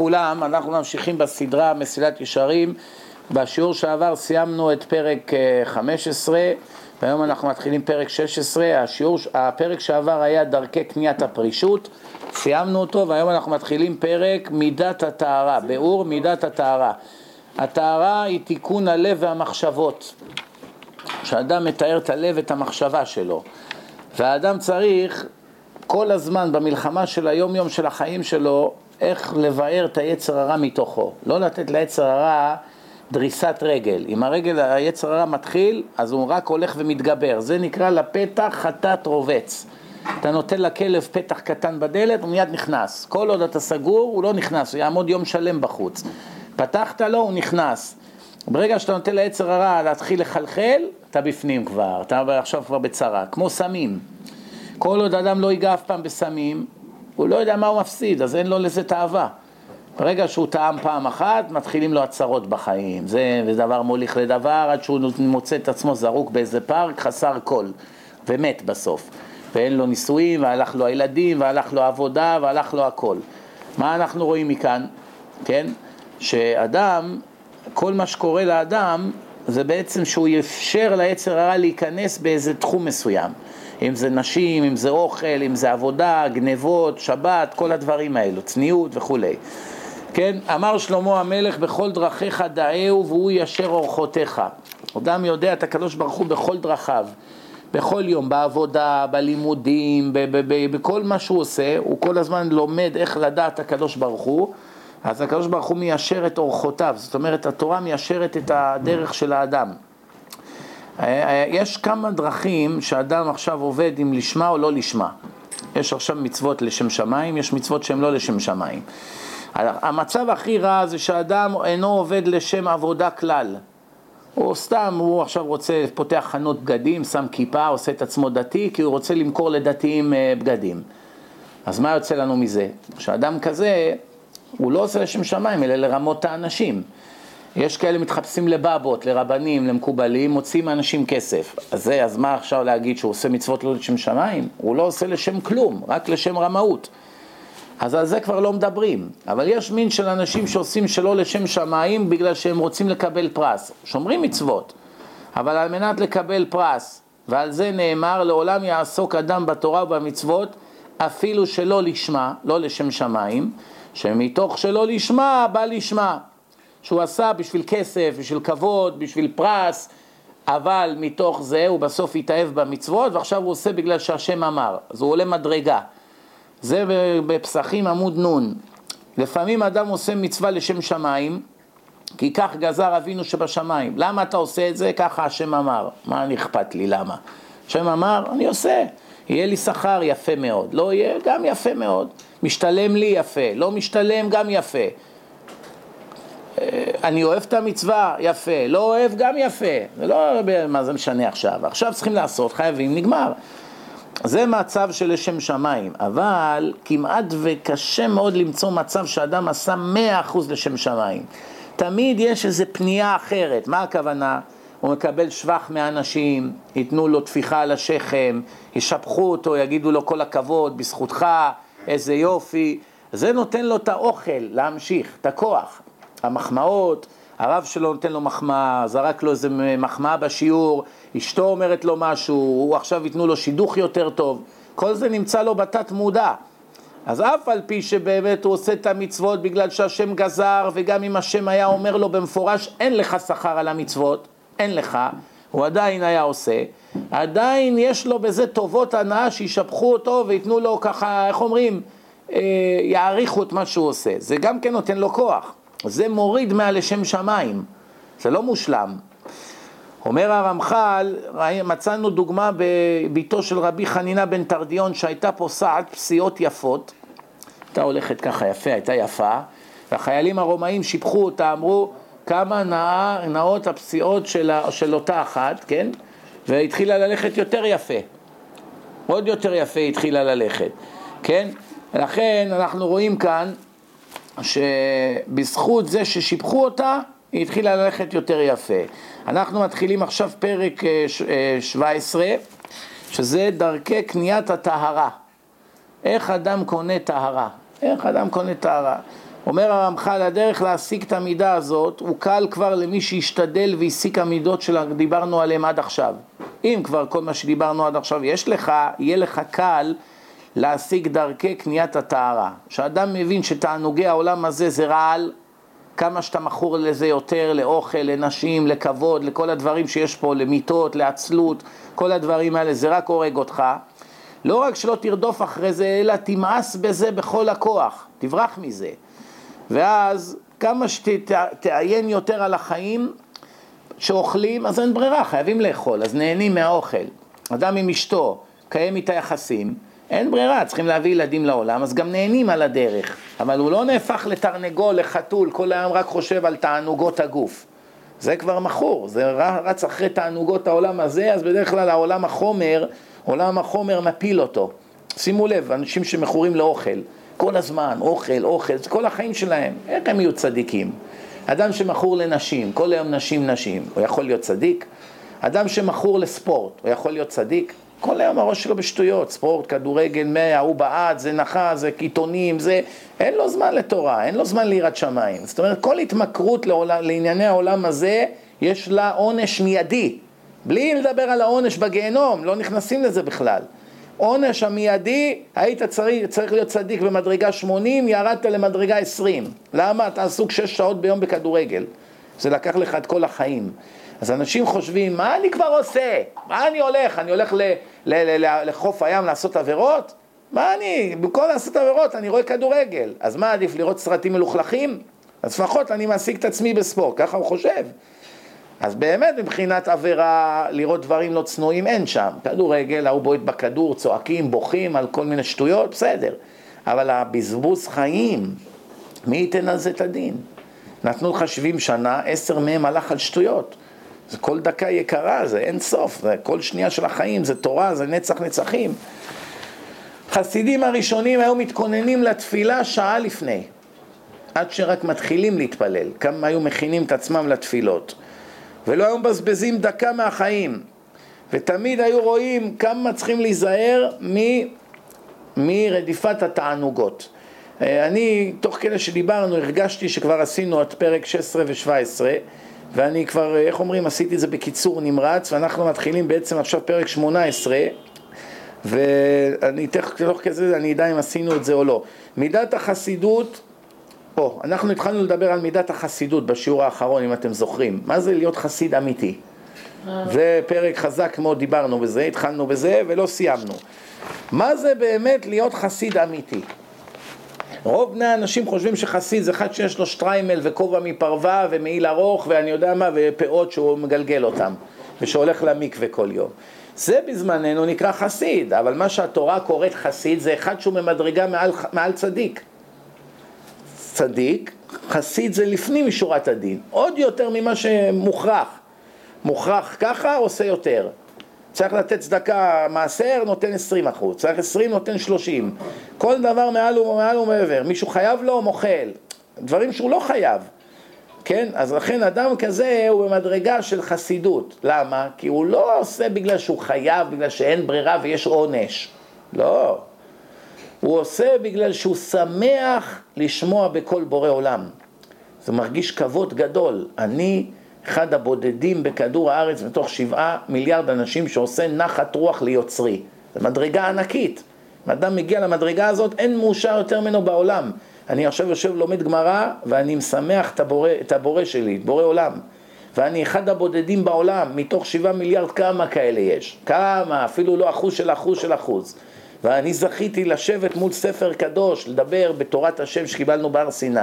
לכולם, אנחנו ממשיכים בסדרה מסילת ישרים. בשיעור שעבר סיימנו את פרק 15 אה, והיום אנחנו מתחילים פרק 16. השיעור, הפרק שעבר היה דרכי קניית הפרישות, סיימנו אותו והיום אנחנו מתחילים פרק מידת הטהרה, ביאור מידת הטהרה. הטהרה היא תיקון הלב והמחשבות. כשאדם מתאר את הלב ואת המחשבה שלו. והאדם צריך כל הזמן במלחמה של היום יום של החיים שלו, איך לבאר את היצר הרע מתוכו. לא לתת ליצר הרע דריסת רגל. אם הרגל, היצר הרע מתחיל, אז הוא רק הולך ומתגבר. זה נקרא לפתח חטאת רובץ. אתה נותן לכלב פתח קטן בדלת, הוא מיד נכנס. כל עוד אתה סגור, הוא לא נכנס, הוא יעמוד יום שלם בחוץ. פתחת לו, הוא נכנס. ברגע שאתה נותן ליצר הרע להתחיל לחלחל, אתה בפנים כבר, אתה עכשיו כבר בצרה, כמו סמים. כל עוד אדם לא ייגע אף פעם בסמים, הוא לא יודע מה הוא מפסיד, אז אין לו לזה תאווה. ברגע שהוא טעם פעם אחת, מתחילים לו הצרות בחיים. זה, ודבר מוליך לדבר, עד שהוא מוצא את עצמו זרוק באיזה פארק חסר כל, ומת בסוף. ואין לו נישואים, והלך לו הילדים, והלך לו עבודה, והלך לו הכל. מה אנחנו רואים מכאן? כן? שאדם, כל מה שקורה לאדם, זה בעצם שהוא אפשר ליצר הרע להיכנס באיזה תחום מסוים. אם זה נשים, אם זה אוכל, אם זה עבודה, גנבות, שבת, כל הדברים האלו, צניעות וכולי. כן, אמר שלמה המלך בכל דרכיך דאהו והוא ישר אורחותיך. אדם יודע את הקדוש ברוך הוא בכל דרכיו, בכל יום, בעבודה, בלימודים, בכל מה שהוא עושה, הוא כל הזמן לומד איך לדעת הקדוש ברוך הוא, אז הקדוש ברוך הוא מיישר את אורחותיו, זאת אומרת התורה מיישרת את הדרך של האדם. אה, יש כמה דרכים שאדם עכשיו עובד אם לשמה או לא לשמה. יש עכשיו מצוות לשם שמיים, יש מצוות שהן לא לשם שמיים. המצב הכי רע זה שאדם אינו עובד לשם עבודה כלל. או סתם, הוא עכשיו רוצה, פותח חנות בגדים, שם כיפה, עושה את עצמו דתי, כי הוא רוצה למכור לדתיים אה, בגדים. אז מה יוצא לנו מזה? שאדם כזה, הוא לא עושה לשם שמיים, אלא לרמות את האנשים. יש כאלה מתחפשים לבבות, לרבנים, למקובלים, מוצאים מאנשים כסף. אז זה, אז מה עכשיו להגיד שהוא עושה מצוות לא לשם שמיים? הוא לא עושה לשם כלום, רק לשם רמאות. אז על זה כבר לא מדברים. אבל יש מין של אנשים שעושים שלא לשם שמיים בגלל שהם רוצים לקבל פרס. שומרים מצוות, אבל על מנת לקבל פרס, ועל זה נאמר, לעולם יעסוק אדם בתורה ובמצוות, אפילו שלא לשמה, לא לשם שמיים, שמתוך שלא לשמה, בא לשמה. שהוא עשה בשביל כסף, בשביל כבוד, בשביל פרס, אבל מתוך זה הוא בסוף התאהב במצוות, ועכשיו הוא עושה בגלל שהשם אמר, אז הוא עולה מדרגה. זה בפסחים עמוד נ'. לפעמים אדם עושה מצווה לשם שמיים, כי כך גזר אבינו שבשמיים. למה אתה עושה את זה? ככה השם אמר. מה אני אכפת לי, למה? השם אמר, אני עושה. יהיה לי שכר יפה מאוד. לא יהיה, גם יפה מאוד. משתלם לי יפה, לא משתלם גם יפה. אה, אני אוהב את המצווה, יפה, לא אוהב גם יפה, זה לא מה זה משנה עכשיו, עכשיו צריכים לעשות, חייבים, נגמר. זה מצב של לשם שמיים, אבל כמעט וקשה מאוד למצוא מצב שאדם עשה מאה אחוז לשם שמיים. תמיד יש איזו פנייה אחרת, מה הכוונה? הוא מקבל שבח מאנשים, ייתנו לו טפיחה על השכם, ישבחו אותו, יגידו לו כל הכבוד, בזכותך, איזה יופי. זה נותן לו את האוכל להמשיך, את הכוח. המחמאות, הרב שלו נותן לו מחמאה, זרק לו איזה מחמאה בשיעור, אשתו אומרת לו משהו, הוא עכשיו ייתנו לו שידוך יותר טוב, כל זה נמצא לו בתת מודע. אז אף על פי שבאמת הוא עושה את המצוות בגלל שהשם גזר, וגם אם השם היה אומר לו במפורש, אין לך שכר על המצוות, אין לך, הוא עדיין היה עושה, עדיין יש לו בזה טובות הנאה שישבחו אותו וייתנו לו ככה, איך אומרים, אה, יעריכו את מה שהוא עושה. זה גם כן נותן לו כוח. זה מוריד מהלשם שמיים, זה לא מושלם. אומר הרמח"ל, מצאנו דוגמה בביתו של רבי חנינה בן תרדיון שהייתה פוסעת פסיעות יפות, הייתה הולכת ככה יפה, הייתה יפה, והחיילים הרומאים שיבחו אותה, אמרו כמה נאה, נאות הפסיעות של, של אותה אחת, כן? והתחילה ללכת יותר יפה, עוד יותר יפה התחילה ללכת, כן? לכן אנחנו רואים כאן שבזכות זה ששיבחו אותה, היא התחילה ללכת יותר יפה. אנחנו מתחילים עכשיו פרק 17, אה, אה, שזה דרכי קניית הטהרה. איך אדם קונה טהרה? איך אדם קונה טהרה? אומר הרמח"ל, הדרך להשיג את המידה הזאת הוא קל כבר למי שישתדל והסיק המידות שדיברנו עליהן עד עכשיו. אם כבר כל מה שדיברנו עד עכשיו יש לך, יהיה לך קל להשיג דרכי קניית הטהרה. כשאדם מבין שתענוגי העולם הזה זה רעל, כמה שאתה מכור לזה יותר, לאוכל, לנשים, לכבוד, לכל הדברים שיש פה, למיטות, לעצלות, כל הדברים האלה, זה רק הורג אותך. לא רק שלא תרדוף אחרי זה, אלא תמאס בזה בכל הכוח, תברח מזה. ואז כמה שתעיין יותר על החיים שאוכלים, אז אין ברירה, חייבים לאכול, אז נהנים מהאוכל. אדם עם אשתו, קיים איתה יחסים, אין ברירה, צריכים להביא ילדים לעולם, אז גם נהנים על הדרך. אבל הוא לא נהפך לתרנגול, לחתול, כל היום רק חושב על תענוגות הגוף. זה כבר מכור, זה רץ אחרי תענוגות העולם הזה, אז בדרך כלל העולם החומר, עולם החומר מפיל אותו. שימו לב, אנשים שמכורים לאוכל, כל הזמן, אוכל, אוכל, זה כל החיים שלהם, איך הם יהיו צדיקים? אדם שמכור לנשים, כל היום נשים, נשים, הוא יכול להיות צדיק? אדם שמכור לספורט, הוא יכול להיות צדיק? כל היום הראש שלו בשטויות, ספורט, כדורגל, מאה, הוא בעד, זה נחה, זה קיתונים, זה... אין לו זמן לתורה, אין לו זמן ליראת שמיים. זאת אומרת, כל התמכרות לעול... לענייני העולם הזה, יש לה עונש מיידי. בלי לדבר על העונש בגיהנום, לא נכנסים לזה בכלל. עונש המיידי, היית צריך, צריך להיות צדיק במדרגה 80, ירדת למדרגה 20. למה? אתה עסוק 6 שעות ביום בכדורגל. זה לקח לך את כל החיים. אז אנשים חושבים, מה אני כבר עושה? מה אני הולך? אני הולך ל, ל, ל, לחוף הים לעשות עבירות? מה אני, במקום לעשות עבירות אני רואה כדורגל. אז מה עדיף, לראות סרטים מלוכלכים? אז לפחות אני מעסיק את עצמי בספורט, ככה הוא חושב. אז באמת מבחינת עבירה, לראות דברים לא צנועים, אין שם. כדורגל, ההוא בועט בכדור, צועקים, בוכים על כל מיני שטויות, בסדר. אבל הבזבוז חיים, מי ייתן על זה את הדין? נתנו לך 70 שנה, עשר מהם הלך על שטויות. זה כל דקה יקרה, זה אין סוף, זה כל שנייה של החיים, זה תורה, זה נצח נצחים. חסידים הראשונים היו מתכוננים לתפילה שעה לפני, עד שרק מתחילים להתפלל, כמה היו מכינים את עצמם לתפילות. ולא היו מבזבזים דקה מהחיים, ותמיד היו רואים כמה צריכים להיזהר מ... מרדיפת התענוגות. אה, אני, תוך כדי שדיברנו, הרגשתי שכבר עשינו את פרק 16 ו-17 ואני כבר, איך אומרים, עשיתי את זה בקיצור נמרץ, ואנחנו מתחילים בעצם עכשיו פרק 18, ואני תוך כזה אני אדע אם עשינו את זה או לא. מידת החסידות, או, אנחנו התחלנו לדבר על מידת החסידות בשיעור האחרון, אם אתם זוכרים. מה זה להיות חסיד אמיתי? זה פרק חזק מאוד, דיברנו בזה, התחלנו בזה ולא סיימנו. מה זה באמת להיות חסיד אמיתי? רוב בני האנשים חושבים שחסיד זה אחד שיש לו שטריימל וכובע מפרווה ומעיל ארוך ואני יודע מה ופאות שהוא מגלגל אותם ושהולך למקווה כל יום. זה בזמננו נקרא חסיד, אבל מה שהתורה קוראת חסיד זה אחד שהוא ממדרגה מעל, מעל צדיק. צדיק, חסיד זה לפנים משורת הדין, עוד יותר ממה שמוכרח. מוכרח ככה, עושה יותר. צריך לתת צדקה מעשר, נותן 20 אחוז, צריך 20, נותן 30. כל דבר מעל ומעל ומעבר. מישהו חייב לו, מוכל. דברים שהוא לא חייב. כן? אז לכן אדם כזה הוא במדרגה של חסידות. למה? כי הוא לא עושה בגלל שהוא חייב, בגלל שאין ברירה ויש עונש. לא. הוא עושה בגלל שהוא שמח לשמוע בקול בורא עולם. זה מרגיש כבוד גדול. אני אחד הבודדים בכדור הארץ מתוך שבעה מיליארד אנשים שעושה נחת רוח ליוצרי. זו מדרגה ענקית. אם אדם מגיע למדרגה הזאת, אין מאושר יותר ממנו בעולם. אני עכשיו יושב לומד גמרא, ואני משמח את הבורא, את הבורא שלי, את בורא עולם. ואני אחד הבודדים בעולם, מתוך שבעה מיליארד כמה כאלה יש? כמה? אפילו לא אחוז של אחוז של אחוז. ואני זכיתי לשבת מול ספר קדוש, לדבר בתורת השם שקיבלנו בהר סיני.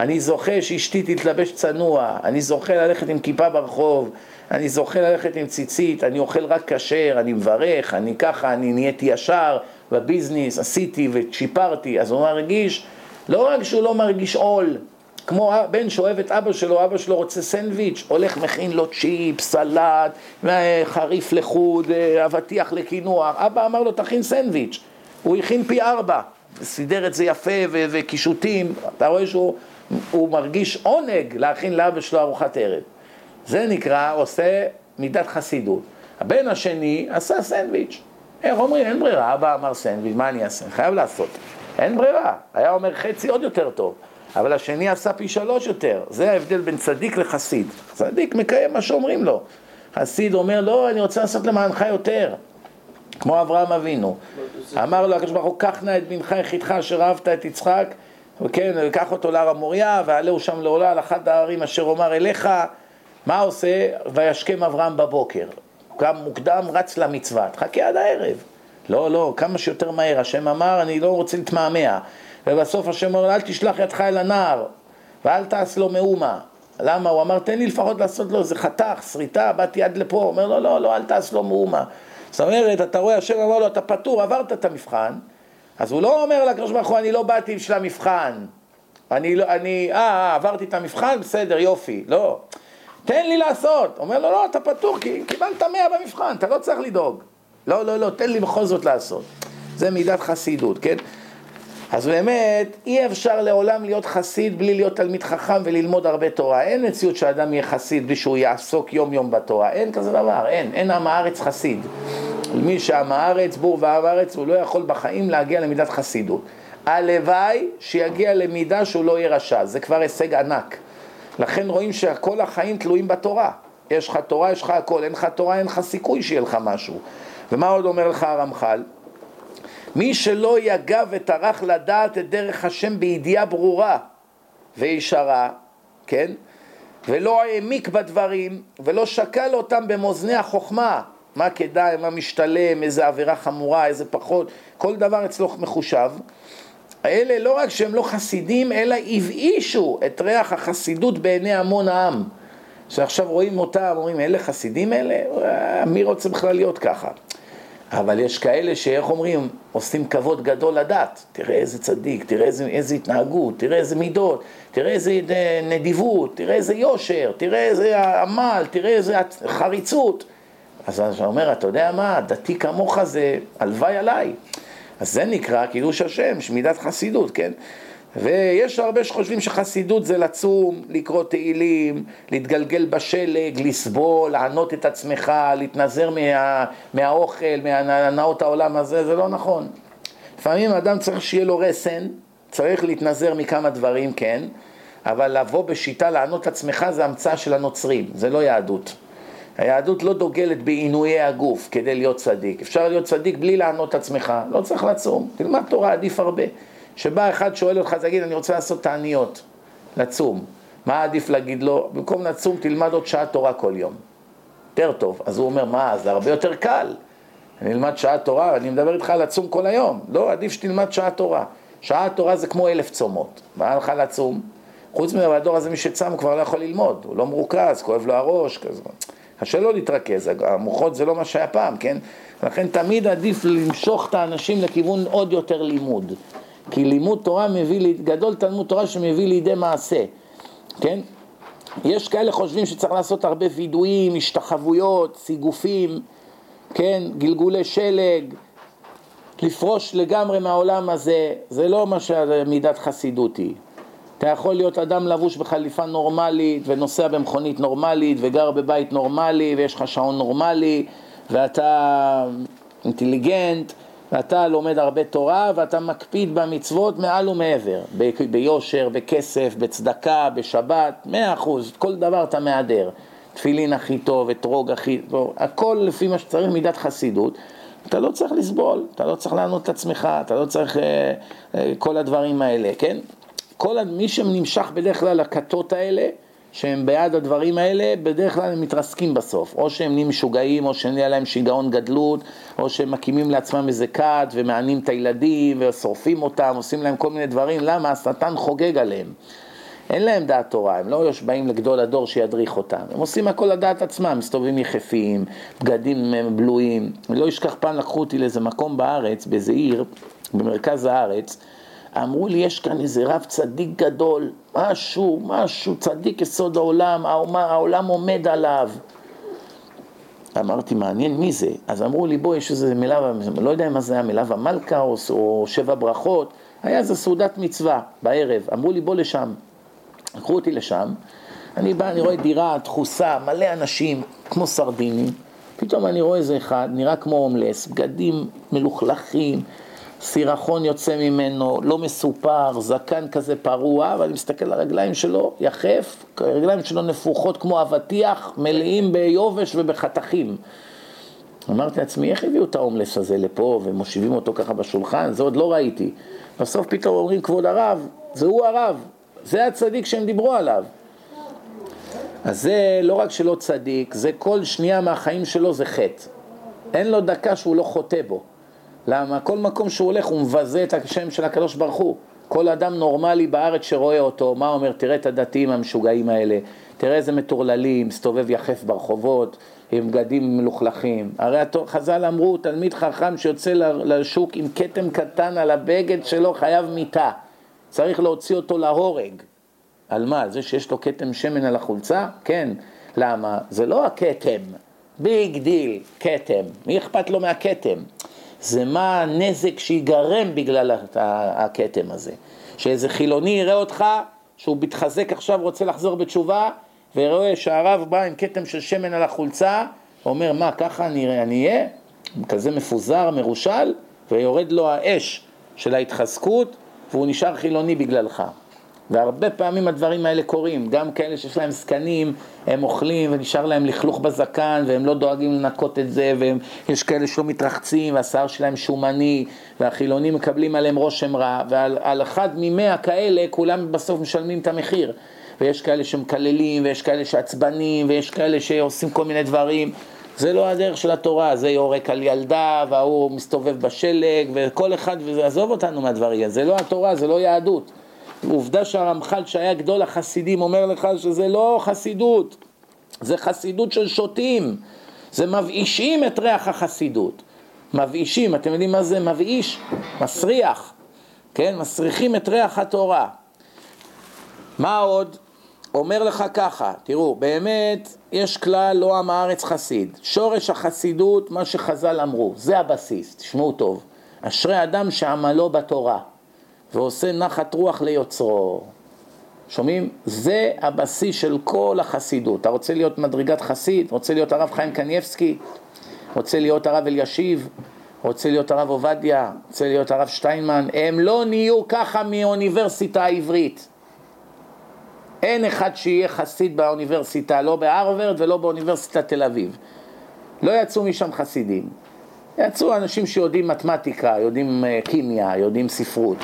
אני זוכה שאשתי תתלבש צנוע, אני זוכה ללכת עם כיפה ברחוב, אני זוכה ללכת עם ציצית, אני אוכל רק כשר, אני מברך, אני ככה, אני נהייתי ישר בביזנס, עשיתי ושיפרתי. אז הוא מרגיש, לא רק שהוא לא מרגיש עול, כמו בן שאוהב את אבא שלו, אבא שלו רוצה סנדוויץ', הולך מכין לו צ'יפ, סלט, חריף לחוד, אה, אבטיח לקינוח, אבא אמר לו תכין סנדוויץ', הוא הכין פי ארבע, סידר את זה יפה וקישוטים, אתה רואה שהוא מרגיש עונג להכין לאבא שלו ארוחת ערב. זה נקרא עושה מידת חסידות. הבן השני עשה סנדוויץ'. איך אומרים? אין ברירה, אבא אמר סנדוויץ', מה אני אעשה? חייב לעשות. אין ברירה. היה אומר חצי עוד יותר טוב. אבל השני עשה פי שלוש יותר. זה ההבדל בין צדיק לחסיד. צדיק מקיים מה שאומרים לו. חסיד אומר, לא, אני רוצה לעשות למענך יותר. כמו אברהם אבינו. אמר לו הקדוש ברוך הוא, קח נא את בנך יחידך אשר אהבת את יצחק, וכן, וקח אותו להר המוריה, ועלהו שם לעולה על אחד הערים אשר אומר אליך. מה עושה? וישכם אברהם בבוקר. קם מוקדם, רץ למצווה. תחכה עד הערב. לא, לא, כמה שיותר מהר. השם אמר, אני לא רוצה להתמהמה. ובסוף השם אומר, אל תשלח ידך אל הנער, ואל תעש לו מאומה. למה? הוא אמר, תן לי לפחות לעשות לו איזה חתך, שריטה, באתי עד לפה. הוא אומר, לא, לא, לא, אל תעש לו מאומה. זאת אומרת, אתה רואה, השם אמר לו, אתה פטור, עברת את המבחן, אז הוא לא אומר לקדוש ברוך הוא, אני לא באתי בשביל המבחן. אני, לא, אני, אה, אה, עברתי את המבחן, בסדר, יופי. לא. תן לי לעשות. אומר לו, לא, אתה פטור, כי קיבלת מאה במבחן, אתה לא צריך לדאוג. לא, לא, לא, תן לי בכל זאת לעשות. זה מידת חסידות, כן? אז באמת, אי אפשר לעולם להיות חסיד בלי להיות תלמיד חכם וללמוד הרבה תורה. אין מציאות שאדם יהיה חסיד בלי שהוא יעסוק יום יום בתורה. אין כזה דבר, אין. אין עם הארץ חסיד. מי שעם הארץ, בור ועם הארץ, הוא לא יכול בחיים להגיע למידת חסידות. הלוואי שיגיע למידה שהוא לא יהיה רשע, זה כבר הישג ענק. לכן רואים שכל החיים תלויים בתורה. יש לך תורה, יש לך הכל, אין לך תורה, אין לך סיכוי שיהיה לך משהו. ומה עוד אומר לך הרמח"ל? מי שלא יגע וטרח לדעת את דרך השם בידיעה ברורה וישרה, כן? ולא העמיק בדברים ולא שקל אותם במאזני החוכמה, מה כדאי, מה משתלם, איזה עבירה חמורה, איזה פחות, כל דבר אצלו מחושב. האלה לא רק שהם לא חסידים, אלא הבאישו את ריח החסידות בעיני המון העם. שעכשיו רואים אותם, אומרים, אלה חסידים אלה? מי רוצה בכלל להיות ככה? אבל יש כאלה שאיך אומרים, עושים כבוד גדול לדת. תראה איזה צדיק, תראה איזה, איזה התנהגות, תראה איזה מידות, תראה איזה נדיבות, תראה איזה יושר, תראה איזה עמל, תראה איזה חריצות. אז אתה אומר, אתה יודע מה, דתי כמוך זה הלוואי עליי. אז זה נקרא קידוש השם, שמידת חסידות, כן? ויש הרבה שחושבים שחסידות זה לצום, לקרוא תהילים, להתגלגל בשלג, לסבול, לענות את עצמך, להתנזר מה, מהאוכל, מהנאות העולם הזה, זה לא נכון. לפעמים אדם צריך שיהיה לו רסן, צריך להתנזר מכמה דברים, כן, אבל לבוא בשיטה לענות עצמך זה המצאה של הנוצרים, זה לא יהדות. היהדות לא דוגלת בעינויי הגוף כדי להיות צדיק. אפשר להיות צדיק בלי לענות עצמך, לא צריך לצום, תלמד תורה, עדיף הרבה. שבא אחד שואל אותך, תגיד, אני רוצה לעשות תעניות, לצום. מה עדיף להגיד לו? במקום לצום תלמד עוד שעה תורה כל יום. יותר טוב. אז הוא אומר, מה, זה הרבה יותר קל. אני אלמד שעה תורה, אני מדבר איתך על לצום כל היום. לא, עדיף שתלמד שעה תורה. שעה תורה זה כמו אלף צומות. מה לך לצום? חוץ מזה, בדור הזה מי שצם כבר לא יכול ללמוד, הוא לא מרוכז, כואב לו הראש, כזה. קשה לו להתרכז, המוחות זה לא מה שהיה פעם, כן? לכן תמיד עדיף למשוך את האנשים לכיוון עוד יותר לימוד. כי לימוד תורה מביא, גדול תלמוד תורה שמביא לידי מעשה, כן? יש כאלה חושבים שצריך לעשות הרבה וידויים, השתחוויות, סיגופים, כן? גלגולי שלג, לפרוש לגמרי מהעולם הזה, זה לא מה שמידת חסידות היא. אתה יכול להיות אדם לבוש בחליפה נורמלית ונוסע במכונית נורמלית וגר בבית נורמלי ויש לך שעון נורמלי ואתה אינטליגנט ואתה לומד הרבה תורה ואתה מקפיד במצוות מעל ומעבר, ביושר, בכסף, בצדקה, בשבת, מאה אחוז, כל דבר אתה מהדר. תפילין הכי טוב, אתרוג הכי טוב, הכל לפי מה שצריך מידת חסידות. אתה לא צריך לסבול, אתה לא צריך לענות את עצמך, אתה לא צריך אה, אה, כל הדברים האלה, כן? כל מי שנמשך בדרך כלל לכתות האלה, שהם בעד הדברים האלה, בדרך כלל הם מתרסקים בסוף. או שהם נהיים משוגעים, או שנהיה להם שיגעון גדלות, או שהם מקימים לעצמם איזה כת ומענים את הילדים ושורפים אותם, עושים להם כל מיני דברים. למה? השטן חוגג עליהם. אין להם דעת תורה, הם לא באים לגדול הדור שידריך אותם. הם עושים הכל לדעת עצמם, מסתובבים יחפים, בגדים בלויים. אני לא אשכח פעם לקחו אותי לאיזה מקום בארץ, באיזה עיר, במרכז הארץ, אמרו לי, יש כאן איזה רב צדיק גדול, משהו, משהו, צדיק יסוד העולם, העולם עומד עליו. אמרתי, מעניין מי זה? אז אמרו לי, בוא, יש איזה מילה, לא יודע מה זה היה, מילה ומלכה או, או שבע ברכות, היה איזה סעודת מצווה בערב, אמרו לי, בוא לשם. לקחו אותי לשם, אני בא, אני רואה דירה דחוסה, מלא אנשים, כמו סרדינים, פתאום אני רואה איזה אחד, נראה כמו הומלס, בגדים מלוכלכים, סירחון יוצא ממנו, לא מסופר, זקן כזה פרוע, ואני מסתכל על הרגליים שלו, יחף, הרגליים שלו נפוחות כמו אבטיח, מלאים ביובש ובחתכים. אמרתי לעצמי, איך הביאו את ההומלס הזה לפה ומושיבים אותו ככה בשולחן? זה עוד לא ראיתי. בסוף פתאום אומרים, כבוד הרב, זה הוא הרב, זה הצדיק שהם דיברו עליו. אז זה לא רק שלא צדיק, זה כל שנייה מהחיים שלו זה חטא. אין לו דקה שהוא לא חוטא בו. למה? כל מקום שהוא הולך הוא מבזה את השם של הקדוש ברוך הוא. כל אדם נורמלי בארץ שרואה אותו, מה אומר? תראה את הדתיים המשוגעים האלה, תראה איזה מטורללים, מסתובב יחף ברחובות, עם בגדים מלוכלכים. הרי חז"ל אמרו, תלמיד חכם שיוצא לשוק עם כתם קטן על הבגד שלו חייב מיתה. צריך להוציא אותו להורג. על מה? זה שיש לו כתם שמן על החולצה? כן. למה? זה לא הכתם. big deal, כתם. מי אכפת לו מהכתם? זה מה הנזק שיגרם בגלל הכתם הזה. שאיזה חילוני יראה אותך, שהוא מתחזק עכשיו, רוצה לחזור בתשובה, ורואה שהרב בא עם כתם של שמן על החולצה, אומר, מה, ככה אני אהיה? כזה מפוזר, מרושל, ויורד לו האש של ההתחזקות, והוא נשאר חילוני בגללך. והרבה פעמים הדברים האלה קורים, גם כאלה שיש להם זקנים, הם אוכלים ונשאר להם לכלוך בזקן והם לא דואגים לנקות את זה ויש כאלה שלא מתרחצים והשיער שלהם שומני והחילונים מקבלים עליהם רושם רע ועל אחד ממאה כאלה כולם בסוף משלמים את המחיר. ויש כאלה שמקללים ויש כאלה שעצבנים ויש כאלה שעושים כל מיני דברים. זה לא הדרך של התורה, זה יורק על ילדה וההוא מסתובב בשלג וכל אחד, ועזוב אותנו מהדברים, זה לא התורה, זה לא יהדות עובדה שהרמח"ל שהיה גדול החסידים אומר לך שזה לא חסידות, זה חסידות של שוטים, זה מבאישים את ריח החסידות, מבאישים, אתם יודעים מה זה מבאיש? מסריח, כן? מסריחים את ריח התורה. מה עוד? אומר לך ככה, תראו, באמת יש כלל לא עם הארץ חסיד. שורש החסידות, מה שחז"ל אמרו, זה הבסיס, תשמעו טוב. אשרי אדם שעמלו בתורה. ועושה נחת רוח ליוצרו. שומעים? זה הבסיס של כל החסידות. אתה רוצה להיות מדרגת חסיד? רוצה להיות הרב חיים קניבסקי? רוצה להיות הרב אלישיב? רוצה להיות הרב עובדיה? רוצה להיות הרב שטיינמן? הם לא נהיו ככה מאוניברסיטה העברית. אין אחד שיהיה חסיד באוניברסיטה, לא בהרווארד ולא באוניברסיטת תל אביב. לא יצאו משם חסידים. יצאו אנשים שיודעים מתמטיקה, יודעים אה, כימיה, יודעים ספרות.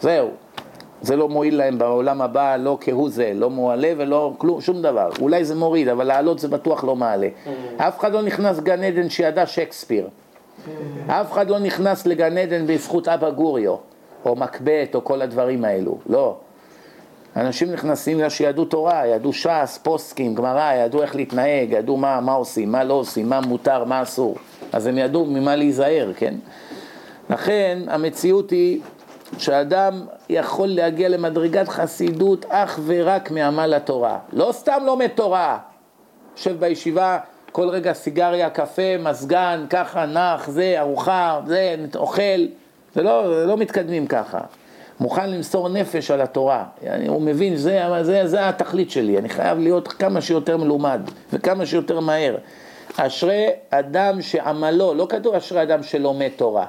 זהו. זה לא מועיל להם בעולם הבא, לא כהוא זה, לא מועלה ולא כלום, שום דבר. אולי זה מוריד, אבל לעלות זה בטוח לא מעלה. Mm. אף אחד לא נכנס גן עדן שידע שייקספיר. Mm. אף אחד לא נכנס לגן עדן בזכות אבא גוריו, או מקבט, או כל הדברים האלו. לא. אנשים נכנסים בגלל שידעו תורה, ידעו ש"ס, פוסקים, גמרא, ידעו איך להתנהג, ידעו מה, מה עושים, מה לא עושים, מה מותר, מה אסור. אז הם ידעו ממה להיזהר, כן? לכן המציאות היא שאדם יכול להגיע למדרגת חסידות אך ורק מעמל התורה. לא סתם לומד תורה, יושב בישיבה, כל רגע סיגריה, קפה, מזגן, ככה, נח, זה, ארוחה, זה, אוכל, זה לא, זה לא מתקדמים ככה. מוכן למסור נפש על התורה. אני, הוא מבין, זה, זה, זה התכלית שלי, אני חייב להיות כמה שיותר מלומד וכמה שיותר מהר. אשרי אדם שעמלו, לא כתוב אשרי אדם שלומד תורה.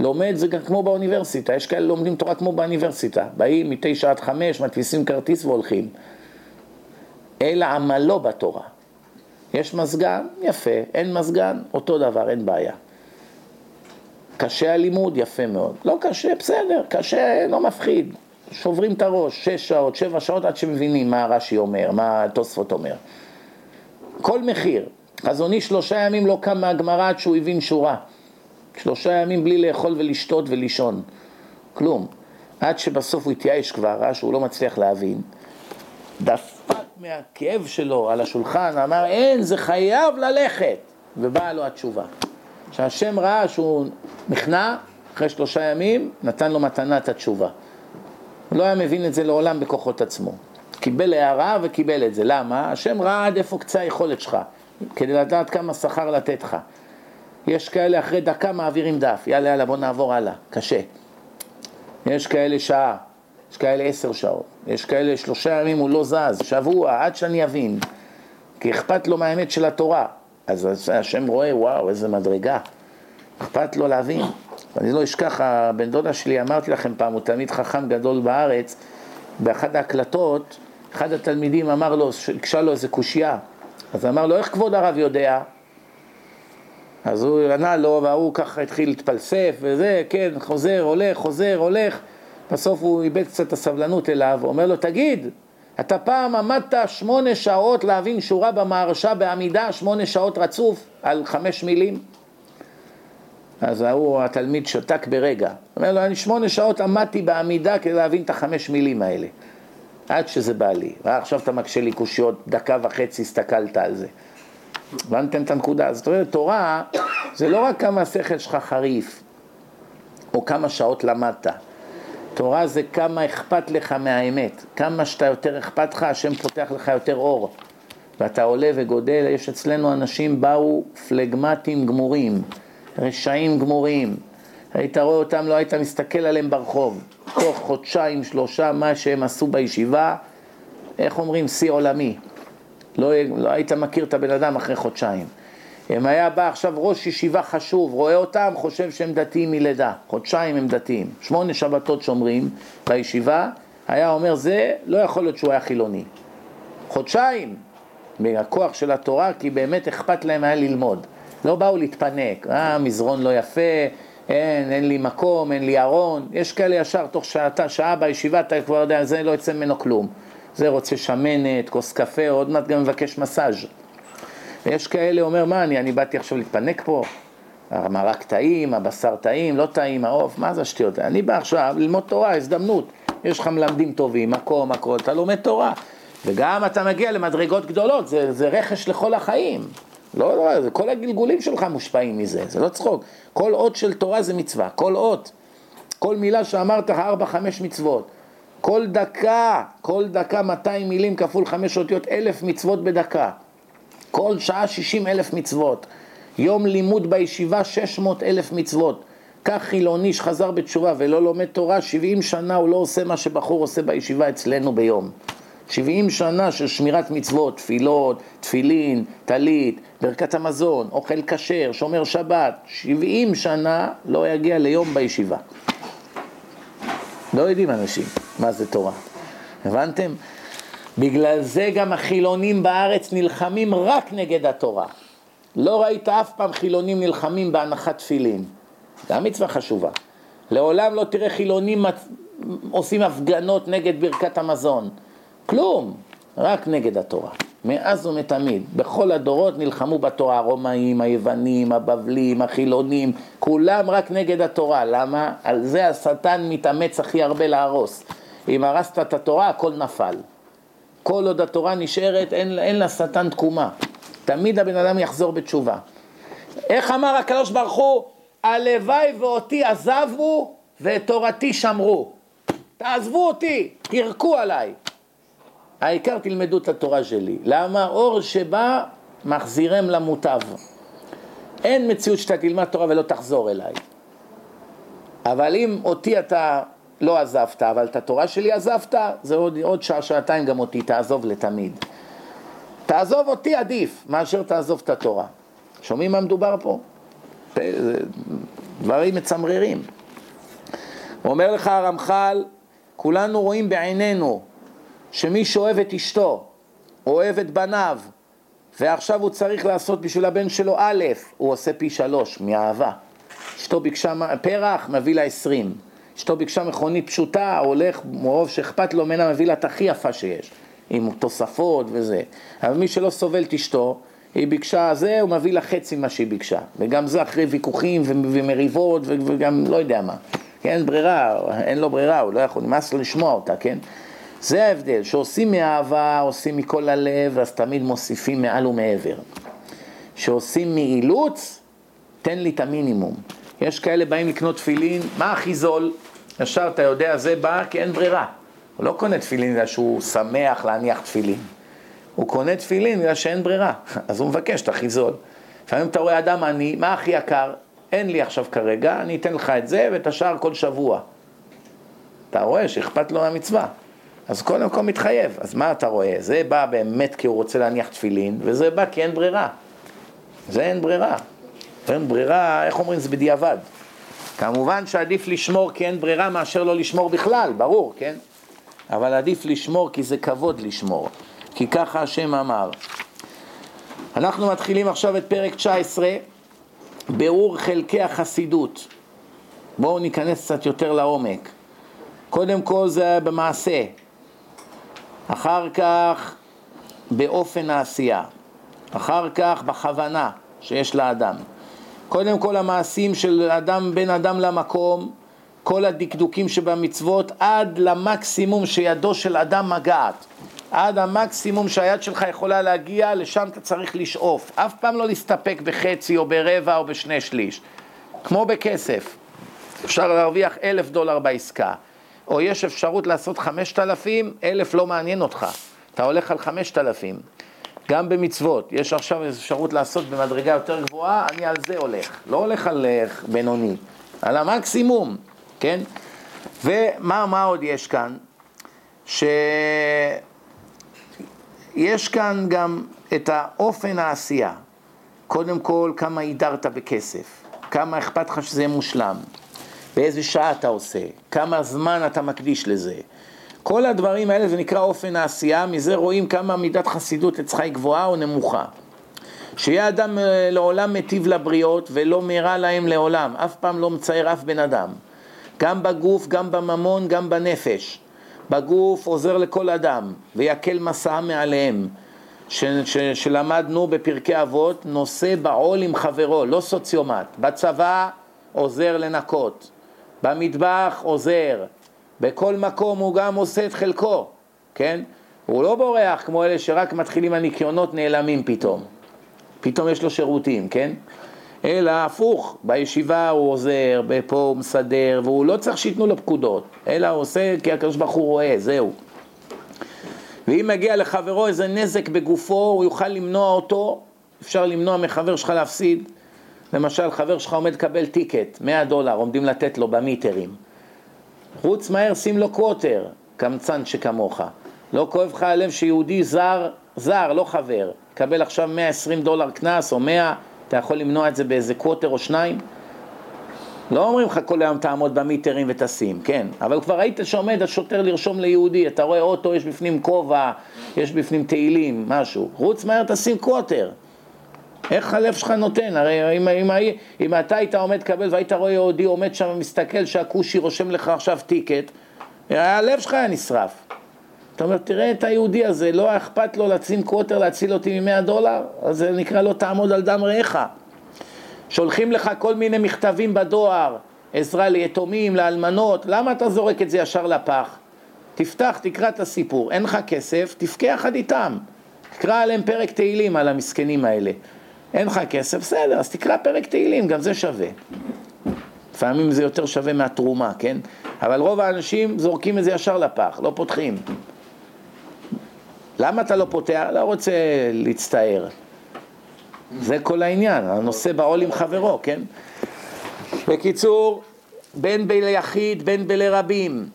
לומד זה גם כמו באוניברסיטה, יש כאלה לומדים תורה כמו באוניברסיטה, באים מתשע עד חמש, מדפיסים כרטיס והולכים. אלא עמלו בתורה. יש מזגן, יפה, אין מזגן, אותו דבר, אין בעיה. קשה הלימוד, יפה מאוד. לא קשה, בסדר, קשה, לא מפחיד. שוברים את הראש, שש שעות, שבע שעות עד שמבינים מה רש"י אומר, מה התוספות אומר. כל מחיר. חזוני שלושה ימים לא קם מהגמרא עד שהוא הבין שורה. שלושה ימים בלי לאכול ולשתות ולישון, כלום. עד שבסוף הוא התייאש כבר, ראה שהוא לא מצליח להבין. דפק מהכאב שלו על השולחן, אמר אין, זה חייב ללכת. ובאה לו התשובה. שהשם ראה שהוא נכנע, אחרי שלושה ימים, נתן לו מתנה את התשובה. הוא לא היה מבין את זה לעולם בכוחות עצמו. קיבל הערה וקיבל את זה. למה? השם ראה עד איפה קצה היכולת שלך, כדי לדעת כמה שכר לתת לך. יש כאלה אחרי דקה מעבירים דף, יאללה יאללה בוא נעבור הלאה, קשה. יש כאלה שעה, יש כאלה עשר שעות, יש כאלה שלושה ימים הוא לא זז, שבוע, עד שאני אבין, כי אכפת לו מהאמת של התורה. אז השם רואה, וואו, איזה מדרגה, אכפת לו להבין. אני לא אשכח, הבן דודה שלי, אמרתי לכם פעם, הוא תלמיד חכם גדול בארץ, באחת ההקלטות, אחד התלמידים אמר לו, הקשה לו איזה קושייה, אז אמר לו, איך כבוד הרב יודע? אז הוא ענה לו, וההוא ככה התחיל להתפלסף וזה, כן, חוזר, הולך, חוזר, הולך. בסוף הוא איבד קצת את הסבלנות אליו, אומר לו, תגיד, אתה פעם עמדת שמונה שעות להבין שורה במהרשה בעמידה, שמונה שעות רצוף, על חמש מילים? אז ההוא, התלמיד שתק ברגע. אומר לו, אני שמונה שעות עמדתי בעמידה כדי להבין את החמש מילים האלה. עד שזה בא לי. ועכשיו אתה מקשה לי קושיות, דקה וחצי הסתכלת על זה. הבנתם את הנקודה? זאת אומרת, תורה זה לא רק כמה השכל שלך חריף, או כמה שעות למדת. תורה זה כמה אכפת לך מהאמת. כמה שאתה יותר אכפת לך, השם פותח לך יותר אור. ואתה עולה וגודל, יש אצלנו אנשים באו פלגמטים גמורים, רשעים גמורים. היית רואה אותם, לא היית מסתכל עליהם ברחוב. תוך חודשיים, שלושה, מה שהם עשו בישיבה, איך אומרים, שיא עולמי. לא, לא היית מכיר את הבן אדם אחרי חודשיים. אם היה בא עכשיו ראש ישיבה חשוב, רואה אותם, חושב שהם דתיים מלידה. חודשיים הם דתיים. שמונה שבתות שומרים בישיבה, היה אומר זה, לא יכול להיות שהוא היה חילוני. חודשיים, מהכוח של התורה, כי באמת אכפת להם היה ללמוד. לא באו להתפנק, אה, מזרון לא יפה, אין, אין לי מקום, אין לי ארון. יש כאלה ישר, תוך שעתה, שעה בישיבה, אתה כבר יודע, זה לא יוצא ממנו כלום. זה רוצה שמנת, כוס קפה, עוד מעט גם מבקש מסאז'. ויש כאלה, אומר, מה, אני, אני באתי עכשיו להתפנק פה? המרק טעים, הבשר טעים, לא טעים, העוף, מה זה השטויות? אני בא עכשיו ללמוד תורה, הזדמנות. יש לך מלמדים טובים, מקום, הכל, אתה לומד תורה. וגם אתה מגיע למדרגות גדולות, זה, זה רכש לכל החיים. לא, לא, זה כל הגלגולים שלך מושפעים מזה, זה לא צחוק. כל אות של תורה זה מצווה, כל אות. כל מילה שאמרת ארבע, חמש מצוות. כל דקה, כל דקה 200 מילים כפול חמש אותיות, אלף מצוות בדקה. כל שעה 60 אלף מצוות. יום לימוד בישיבה 600 אלף מצוות. כך חילוני שחזר בתשובה ולא לומד תורה, 70 שנה הוא לא עושה מה שבחור עושה בישיבה אצלנו ביום. 70 שנה של שמירת מצוות, תפילות, תפילין, טלית, ברכת המזון, אוכל כשר, שומר שבת, 70 שנה לא יגיע ליום בישיבה. לא יודעים אנשים מה זה תורה. הבנתם? בגלל זה גם החילונים בארץ נלחמים רק נגד התורה. לא ראית אף פעם חילונים נלחמים בהנחת תפילין. זו המצווה חשובה. לעולם לא תראה חילונים עושים הפגנות נגד ברכת המזון. כלום, רק נגד התורה. מאז ומתמיד, בכל הדורות נלחמו בתורה, הרומאים, היוונים, הבבלים, החילונים, כולם רק נגד התורה. למה? על זה השטן מתאמץ הכי הרבה להרוס. אם הרסת את התורה, הכל נפל. כל עוד התורה נשארת, אין, אין לשטן תקומה. תמיד הבן אדם יחזור בתשובה. איך אמר הקדוש ברוך הוא? הלוואי ואותי עזבו ואת תורתי שמרו. תעזבו אותי, תירקו עליי. העיקר תלמדו את התורה שלי. למה? אור שבא, מחזירם למוטב. אין מציאות שאתה תלמד תורה ולא תחזור אליי. אבל אם אותי אתה לא עזבת, אבל את התורה שלי עזבת, זה עוד, עוד שעה, שעתיים גם אותי תעזוב לתמיד. תעזוב אותי עדיף מאשר תעזוב את התורה. שומעים מה מדובר פה? דברים מצמררים. אומר לך הרמח"ל, כולנו רואים בעינינו שמי שאוהב את אשתו, אוהב את בניו, ועכשיו הוא צריך לעשות בשביל הבן שלו א', הוא עושה פי שלוש מאהבה. אשתו ביקשה פרח, מביא לה עשרים. אשתו ביקשה מכונית פשוטה, הולך, מרוב שאכפת לו ממנה, מביא לה את הכי יפה שיש, עם תוספות וזה. אבל מי שלא סובל את אשתו, היא ביקשה זה, הוא מביא לה חצי ממה שהיא ביקשה. וגם זה אחרי ויכוחים ומריבות וגם לא יודע מה. כן, ברירה, אין לו ברירה, הוא לא יכול, נמאס לו לשמוע אותה, כן? זה ההבדל, שעושים מאהבה, עושים מכל הלב, אז תמיד מוסיפים מעל ומעבר. שעושים מאילוץ, תן לי את המינימום. יש כאלה באים לקנות תפילין, מה הכי זול? ישר אתה יודע, זה בא כי אין ברירה. הוא לא קונה תפילין בגלל שהוא שמח להניח תפילין. הוא קונה תפילין בגלל שאין ברירה, אז הוא מבקש את הכי זול. לפעמים אתה רואה אדם עני, מה הכי יקר? אין לי עכשיו כרגע, אני אתן לך את זה ואת השאר כל שבוע. אתה רואה שאכפת לו מהמצווה. אז קודם כל מתחייב. אז מה אתה רואה? זה בא באמת כי הוא רוצה להניח תפילין, וזה בא כי אין ברירה. זה אין ברירה. אין ברירה, איך אומרים? זה בדיעבד. כמובן שעדיף לשמור כי אין ברירה מאשר לא לשמור בכלל, ברור, כן? אבל עדיף לשמור כי זה כבוד לשמור, כי ככה השם אמר. אנחנו מתחילים עכשיו את פרק 19, ביאור חלקי החסידות. בואו ניכנס קצת יותר לעומק. קודם כל זה במעשה, אחר כך באופן העשייה, אחר כך בכוונה שיש לאדם. קודם כל המעשים של אדם, בין אדם למקום, כל הדקדוקים שבמצוות עד למקסימום שידו של אדם מגעת. עד המקסימום שהיד שלך יכולה להגיע, לשם אתה צריך לשאוף. אף פעם לא להסתפק בחצי או ברבע או בשני שליש. כמו בכסף, אפשר להרוויח אלף דולר בעסקה. או יש אפשרות לעשות חמשת אלפים, אלף לא מעניין אותך. אתה הולך על חמשת אלפים. גם במצוות, יש עכשיו אפשרות לעשות במדרגה יותר גבוהה, אני על זה הולך. לא הולך על אה, בינוני, על המקסימום, כן? ומה עוד יש כאן? שיש כאן גם את האופן העשייה. קודם כל, כמה הידרת בכסף, כמה אכפת לך שזה יהיה מושלם, באיזה שעה אתה עושה, כמה זמן אתה מקדיש לזה. כל הדברים האלה זה נקרא אופן העשייה, מזה רואים כמה מידת חסידות אצלך היא גבוהה או נמוכה. שיהיה אדם אה, לעולם מטיב לבריות ולא מרע להם לעולם, אף פעם לא מצייר אף בן אדם. גם בגוף, גם בממון, גם בנפש. בגוף עוזר לכל אדם ויקל מסע מעליהם. ש, ש, שלמדנו בפרקי אבות, נושא בעול עם חברו, לא סוציומט. בצבא עוזר לנקות, במטבח עוזר, בכל מקום הוא גם עושה את חלקו, כן? הוא לא בורח כמו אלה שרק מתחילים הניקיונות נעלמים פתאום. פתאום יש לו שירותים, כן? אלא הפוך, בישיבה הוא עוזר, פה הוא מסדר, והוא לא צריך שייתנו לו פקודות, אלא הוא עושה כי הקדוש ברוך הוא רואה, זהו. ואם מגיע לחברו איזה נזק בגופו, הוא יוכל למנוע אותו, אפשר למנוע מחבר שלך להפסיד. למשל, חבר שלך עומד לקבל ticket, 100 דולר, עומדים לתת לו ב meters. רוץ מהר, שים לו quarter, קמצן שכמוך. לא כואב לך הלב שיהודי זר, זר, לא חבר, קבל עכשיו 120 דולר קנס או 100, אתה יכול למנוע את זה באיזה quarter או שניים? לא אומרים לך כל היום תעמוד ב meters ותשים, כן, אבל כבר ראית שעומד השוטר לרשום ליהודי, אתה רואה אוטו, יש בפנים כובע, יש בפנים תהילים, משהו, רוץ מהר תשים quarter. איך הלב שלך נותן? הרי אם, אם, אם, אתה היית עומד לקבל והיית רואה יהודי עומד שם ומסתכל שהכושי רושם לך עכשיו ticket, הלב שלך היה נשרף. אתה אומר, תראה את היהודי הזה, לא אכפת לו לשים quarter להציל אותי ממאה דולר, אז זה נקרא לא תעמוד על דם רעך. שולחים לך כל מיני מכתבים בדואר, עזרה ליתומים, לאלמנות, למה אתה זורק את זה ישר לפח? תפתח, תקרא את הסיפור, אין לך כסף, תבכה יחד איתם. תקרא עליהם פרק תהילים על המסכנים האלה. אין לך כסף, בסדר, אז תקרא פרק תהילים, גם זה שווה. לפעמים זה יותר שווה מהתרומה, כן? אבל רוב האנשים זורקים את זה ישר לפח, לא פותחים. למה אתה לא פותח? לא רוצה להצטער. זה כל העניין, הנושא בעול עם חברו, כן? בקיצור, בין ביחיד, בין בלרבים.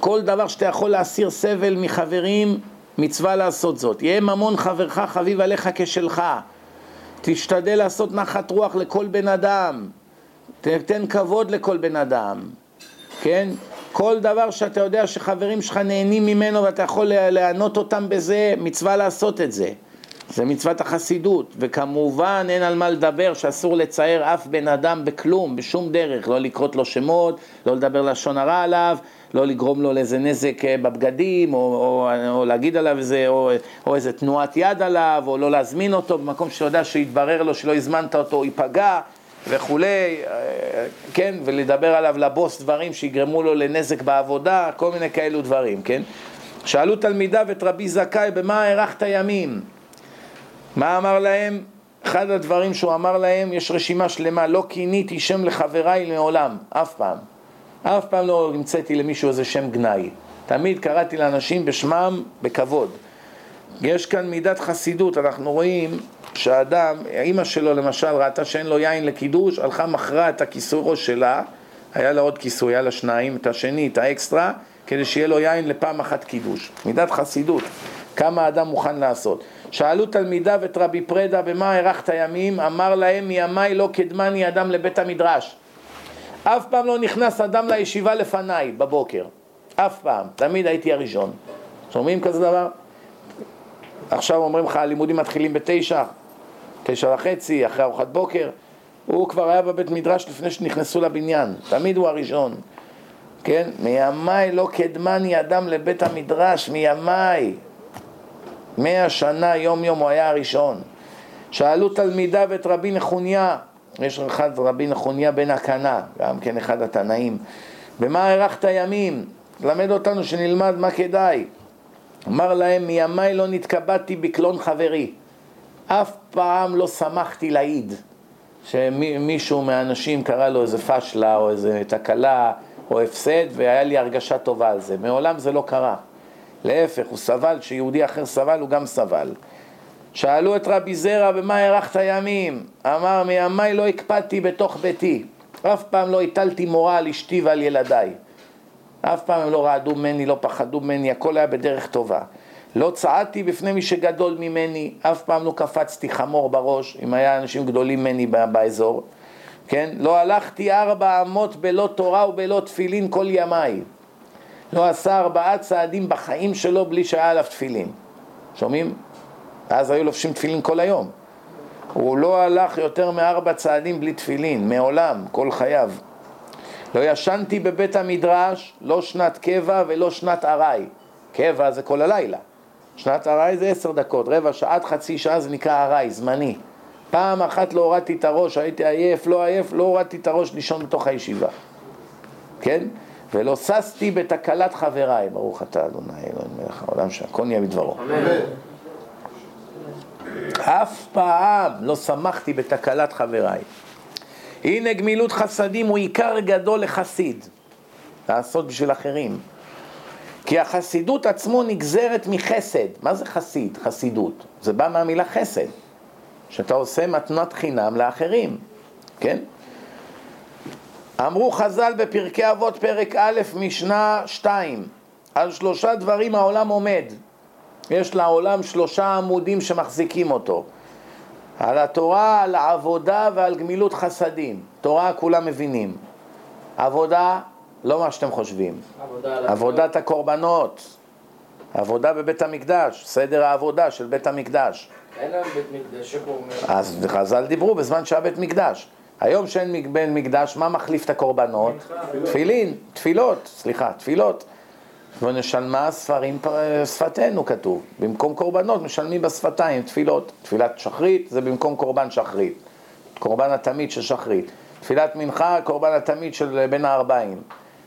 כל דבר שאתה יכול להסיר סבל מחברים, מצווה לעשות זאת. יהיה ממון חברך חביב עליך כשלך. תשתדל לעשות נחת רוח לכל בן אדם, תתן כבוד לכל בן אדם, כן? כל דבר שאתה יודע שחברים שלך נהנים ממנו ואתה יכול לענות אותם בזה, מצווה לעשות את זה. זה מצוות החסידות, וכמובן אין על מה לדבר שאסור לצייר אף בן אדם בכלום, בשום דרך, לא לקרות לו שמות, לא לדבר לשון הרע עליו, לא לגרום לו לאיזה נזק אה, בבגדים, או, או, או להגיד עליו איזה, או, או איזה תנועת יד עליו, או לא להזמין אותו במקום שאתה יודע שיתברר לו שלא הזמנת אותו, הוא ייפגע וכולי, אה, כן, ולדבר עליו לבוס דברים שיגרמו לו לנזק בעבודה, כל מיני כאלו דברים, כן? שאלו תלמידיו את רבי זכאי, במה הארכת ימים? מה אמר להם? אחד הדברים שהוא אמר להם, יש רשימה שלמה, לא כיניתי שם לחבריי לעולם, אף פעם. אף פעם לא המצאתי למישהו איזה שם גנאי. תמיד קראתי לאנשים בשמם בכבוד. יש כאן מידת חסידות, אנחנו רואים שהאדם, אימא שלו למשל ראתה שאין לו יין לקידוש, הלכה מכרה את הכיסוי ראש שלה, היה לה עוד כיסוי, היה לה שניים, את השני, את האקסטרה, כדי שיהיה לו יין לפעם אחת קידוש. מידת חסידות, כמה האדם מוכן לעשות. שאלו תלמידיו את רבי פרדה במה הארכת ימים, אמר להם מימיי לא קדמני אדם לבית המדרש. אף פעם לא נכנס אדם לישיבה לפניי בבוקר, אף פעם, תמיד הייתי הראשון. שומעים כזה דבר? עכשיו אומרים לך, הלימודים מתחילים בתשע, תשע וחצי, אחרי ארוחת בוקר. הוא כבר היה בבית מדרש לפני שנכנסו לבניין, תמיד הוא הראשון. כן? מימיי לא קדמני אדם לבית המדרש, מימיי. מאה שנה יום יום הוא היה הראשון. שאלו תלמידיו את רבי נחוניה, יש אחד רבי נחוניה בן הקנה, גם כן אחד התנאים, במה הארכת ימים? למד אותנו שנלמד מה כדאי. אמר להם, מימיי לא נתקבעתי בקלון חברי. אף פעם לא שמחתי להעיד שמישהו מהאנשים קרא לו איזה פשלה או איזה תקלה או הפסד והיה לי הרגשה טובה על זה. מעולם זה לא קרה. להפך, הוא סבל, כשיהודי אחר סבל הוא גם סבל. שאלו את רבי זרע במה הארכת ימים? אמר מימיי לא הקפדתי בתוך ביתי, אף פעם לא הטלתי מורה על אשתי ועל ילדיי. אף פעם הם לא רעדו ממני, לא פחדו ממני, הכל היה בדרך טובה. לא צעדתי בפני מי שגדול ממני, אף פעם לא קפצתי חמור בראש, אם היה אנשים גדולים ממני באזור, כן? לא הלכתי ארבע אמות בלא תורה ובלא תפילין כל ימיי. לא עשה ארבעה צעדים בחיים שלו בלי שהיה עליו תפילין. שומעים? אז היו לובשים תפילין כל היום. הוא לא הלך יותר מארבע צעדים בלי תפילין, מעולם, כל חייו. לא ישנתי בבית המדרש, לא שנת קבע ולא שנת ארעי. קבע זה כל הלילה. שנת ארעי זה עשר דקות, רבע שעה עד חצי שעה זה נקרא ארעי, זמני. פעם אחת לא הורדתי את הראש, הייתי עייף, לא עייף, לא הורדתי את הראש לישון בתוך הישיבה. כן? ולא ששתי בתקלת חבריי, ברוך אתה אדוני אלוהים מלך העולם שהכל נהיה בדברו. אף פעם לא שמחתי בתקלת חבריי. הנה גמילות חסדים הוא עיקר גדול לחסיד, לעשות בשביל אחרים. כי החסידות עצמו נגזרת מחסד. מה זה חסיד? חסידות. זה בא מהמילה חסד, שאתה עושה מתנת חינם לאחרים, כן? אמרו חז"ל בפרקי אבות פרק א' משנה 2 על שלושה דברים העולם עומד יש לעולם שלושה עמודים שמחזיקים אותו. על התורה, על העבודה ועל גמילות חסדים. תורה כולם מבינים. עבודה, לא מה שאתם חושבים. עבודה עבודת הקורבנות. עבודה בבית המקדש, סדר העבודה של בית המקדש. אין להם בית מקדש, אומר? אז חז"ל דיברו בזמן שהיה בית מקדש. היום שאין בן מקדש, מה מחליף את הקורבנות? תפילין, תפילות, סליחה, תפילות. ונשלמה ספרים שפתנו כתוב, במקום קורבנות משלמים בשפתיים תפילות, תפילת שחרית זה במקום קורבן שחרית, קורבן התמיד של שחרית, תפילת מנחה קורבן התמיד של בין הארבעים,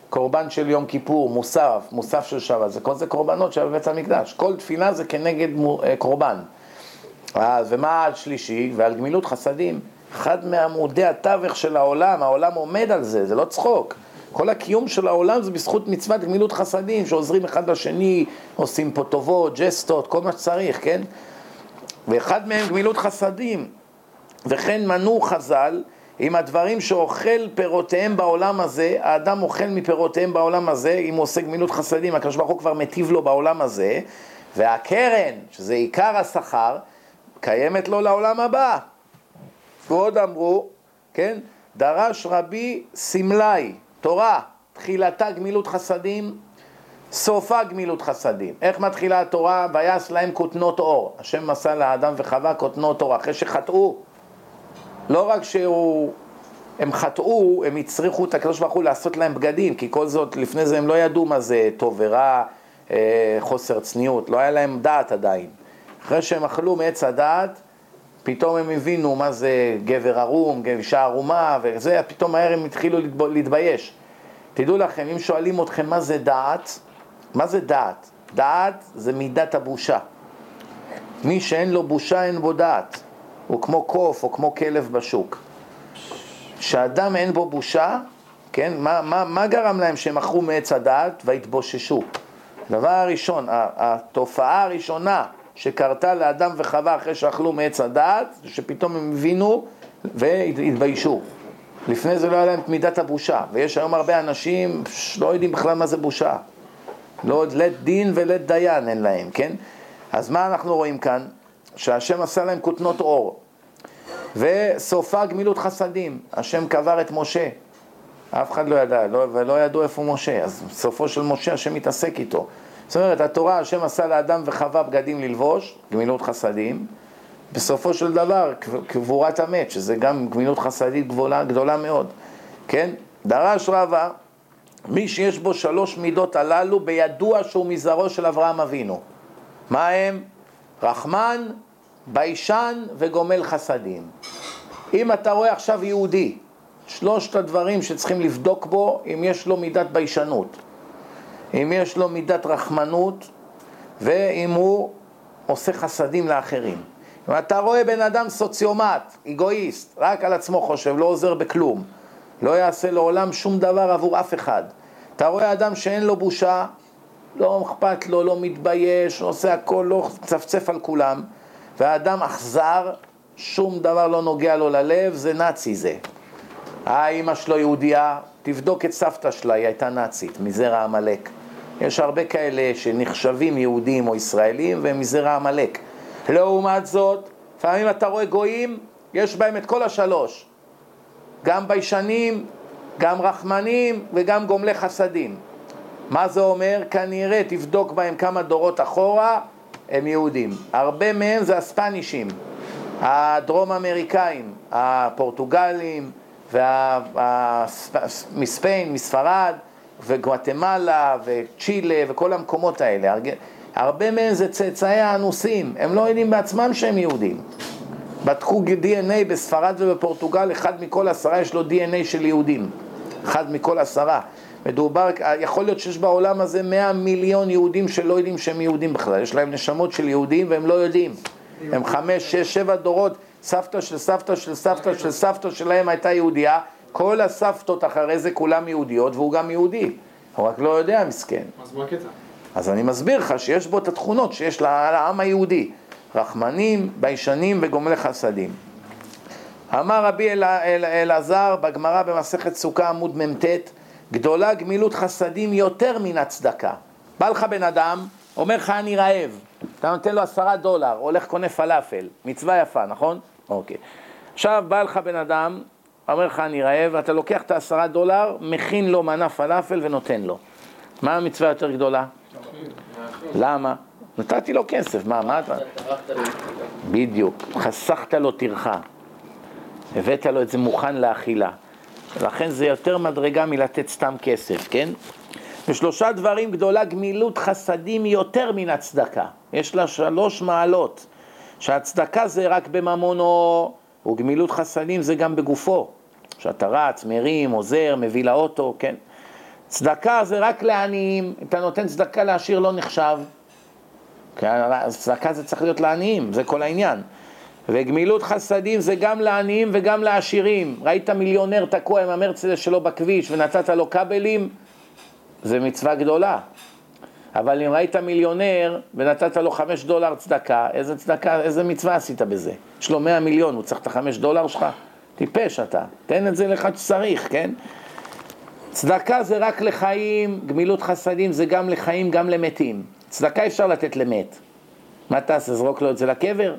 קורבן של יום כיפור, מוסף, מוסף של שבת, זה כל זה קורבנות של בית המקדש, כל תפילה זה כנגד קורבן. אז ומה השלישי? ועל גמילות חסדים. אחד מעמודי התווך של העולם, העולם עומד על זה, זה לא צחוק. כל הקיום של העולם זה בזכות מצוות גמילות חסדים, שעוזרים אחד לשני, עושים פה טובות, ג'סטות, כל מה שצריך, כן? ואחד מהם גמילות חסדים. וכן מנו חז"ל, עם הדברים שאוכל פירותיהם בעולם הזה, האדם אוכל מפירותיהם בעולם הזה, אם הוא עושה גמילות חסדים, הקדוש ברוך הוא כבר מטיב לו בעולם הזה, והקרן, שזה עיקר השכר, קיימת לו לעולם הבא. ועוד אמרו, כן, דרש רבי סמלי, תורה, תחילתה גמילות חסדים, סופה גמילות חסדים. איך מתחילה התורה? ויעש להם כותנות אור. השם מסע לאדם וחווה כותנות אור, אחרי שחטאו. לא רק שהוא, הם חטאו, הם הצריכו את הקדוש ברוך הוא לעשות להם בגדים, כי כל זאת, לפני זה הם לא ידעו מה זה טוב ורע, אה, חוסר צניעות, לא היה להם דעת עדיין. אחרי שהם אכלו מעץ הדעת, פתאום הם הבינו מה זה גבר ערום, אישה ערומה וזה, פתאום מהר הם התחילו להתבייש. תדעו לכם, אם שואלים אתכם מה זה דעת, מה זה דעת? דעת זה מידת הבושה. מי שאין לו בושה אין בו דעת. הוא כמו קוף או כמו כלב בשוק. כשאדם אין בו בושה, כן, מה, מה, מה גרם להם שהם מכרו מעץ הדעת והתבוששו? דבר הראשון, התופעה הראשונה שקרתה לאדם וחווה אחרי שאכלו מעץ הדעת, שפתאום הם הבינו והתביישו. לפני זה לא היה להם את מידת הבושה, ויש היום הרבה אנשים שלא יודעים בכלל מה זה בושה. לא לית דין ולית דיין אין להם, כן? אז מה אנחנו רואים כאן? שהשם עשה להם כותנות אור. וסופה גמילות חסדים, השם קבר את משה. אף אחד לא ידע, לא, ולא ידעו איפה משה, אז בסופו של משה השם מתעסק איתו. זאת אומרת, התורה, השם עשה לאדם וחווה בגדים ללבוש, גמילות חסדים, בסופו של דבר, קבורת המת, שזה גם גמילות חסדית גדולה, גדולה מאוד, כן? דרש רבה, מי שיש בו שלוש מידות הללו, בידוע שהוא מזרעו של אברהם אבינו. מה הם? רחמן, ביישן וגומל חסדים. אם אתה רואה עכשיו יהודי, שלושת הדברים שצריכים לבדוק בו, אם יש לו מידת ביישנות, אם יש לו מידת רחמנות, ואם הוא עושה חסדים לאחרים. אם אתה רואה בן אדם סוציומט, אגואיסט, רק על עצמו חושב, לא עוזר בכלום, לא יעשה לעולם שום דבר עבור אף אחד. אתה רואה אדם שאין לו בושה, לא אכפת לו, לא מתבייש, עושה הכל, לא צפצף על כולם, והאדם אכזר, שום דבר לא נוגע לו ללב, זה נאצי זה. האמא שלו יהודייה, תבדוק את סבתא שלה, היא הייתה נאצית, מזרע עמלק. יש הרבה כאלה שנחשבים יהודים או ישראלים והם מזרע עמלק. לעומת זאת, לפעמים אתה רואה גויים, יש בהם את כל השלוש. גם ביישנים, גם רחמנים וגם גומלי חסדים. מה זה אומר? כנראה תבדוק בהם כמה דורות אחורה, הם יהודים. הרבה מהם זה הספנישים, הדרום אמריקאים, הפורטוגלים, וה... מספיין, מספרד, וגואטמלה, וצ'ילה, וכל המקומות האלה. הרבה מהם זה צאצאי האנוסים, הם לא יודעים בעצמם שהם יהודים. בדקו DNA בספרד ובפורטוגל, אחד מכל עשרה יש לו DNA של יהודים. אחד מכל עשרה. מדובר, יכול להיות שיש בעולם הזה מאה מיליון יהודים שלא יודעים שהם יהודים בכלל, יש להם נשמות של יהודים והם לא יודעים. הם חמש, שש, שבע דורות, סבתא של סבתא של סבתא של סבתא שלהם הייתה יהודייה, כל הסבתות אחרי זה כולם יהודיות והוא גם יהודי, הוא רק לא יודע, מסכן. אז מה הקטע? אז אני מסביר לך שיש בו את התכונות שיש לעם היהודי, רחמנים, ביישנים וגומלי חסדים. אמר רבי אלעזר בגמרא במסכת סוכה עמוד מ"ט, גדולה גמילות חסדים יותר מן הצדקה. בא לך בן אדם, אומר לך אני רעב, אתה נותן לו עשרה דולר, הולך קונה פלאפל, מצווה יפה, נכון? אוקיי. עכשיו בא לך בן אדם, אומר לך אני רעב, אתה לוקח את העשרה דולר, מכין לו מנה פלאפל ונותן לו. מה המצווה יותר גדולה? למה? נתתי לו כסף, מה, מה אתה? בדיוק, חסכת לו טרחה, הבאת לו את זה מוכן לאכילה. לכן זה יותר מדרגה מלתת סתם כסף, כן? ושלושה דברים גדולה גמילות חסדים יותר מן הצדקה. יש לה שלוש מעלות. שהצדקה זה רק בממונו, וגמילות חסדים זה גם בגופו. שאתה רץ, מרים, עוזר, מביא לאוטו, כן? צדקה זה רק לעניים, אתה נותן צדקה לעשיר לא נחשב. צדקה זה צריך להיות לעניים, זה כל העניין. וגמילות חסדים זה גם לעניים וגם לעשירים. ראית מיליונר תקוע עם המרצדס שלו בכביש ונתת לו כבלים, זה מצווה גדולה. אבל אם ראית מיליונר ונתת לו חמש דולר צדקה, איזה צדקה, איזה מצווה עשית בזה? יש לו מאה מיליון, הוא צריך את החמש דולר שלך? טיפש אתה, תן את זה לך שצריך, כן? צדקה זה רק לחיים, גמילות חסדים זה גם לחיים, גם למתים. צדקה אפשר לתת למת. מה תעשה, זרוק לו את זה לקבר?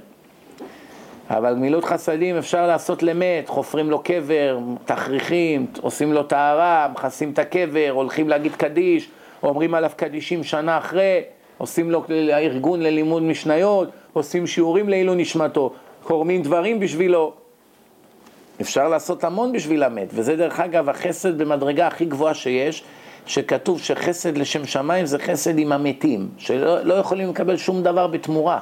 אבל גמילות חסדים אפשר לעשות למת, חופרים לו קבר, תכריכים, עושים לו טהרה, מכסים את הקבר, הולכים להגיד קדיש, אומרים עליו קדישים שנה אחרי, עושים לו ארגון ללימוד משניות, עושים שיעורים לעילוי נשמתו, קורמים דברים בשבילו. אפשר לעשות המון בשביל המת, וזה דרך אגב החסד במדרגה הכי גבוהה שיש, שכתוב שחסד לשם שמיים זה חסד עם המתים, שלא לא יכולים לקבל שום דבר בתמורה.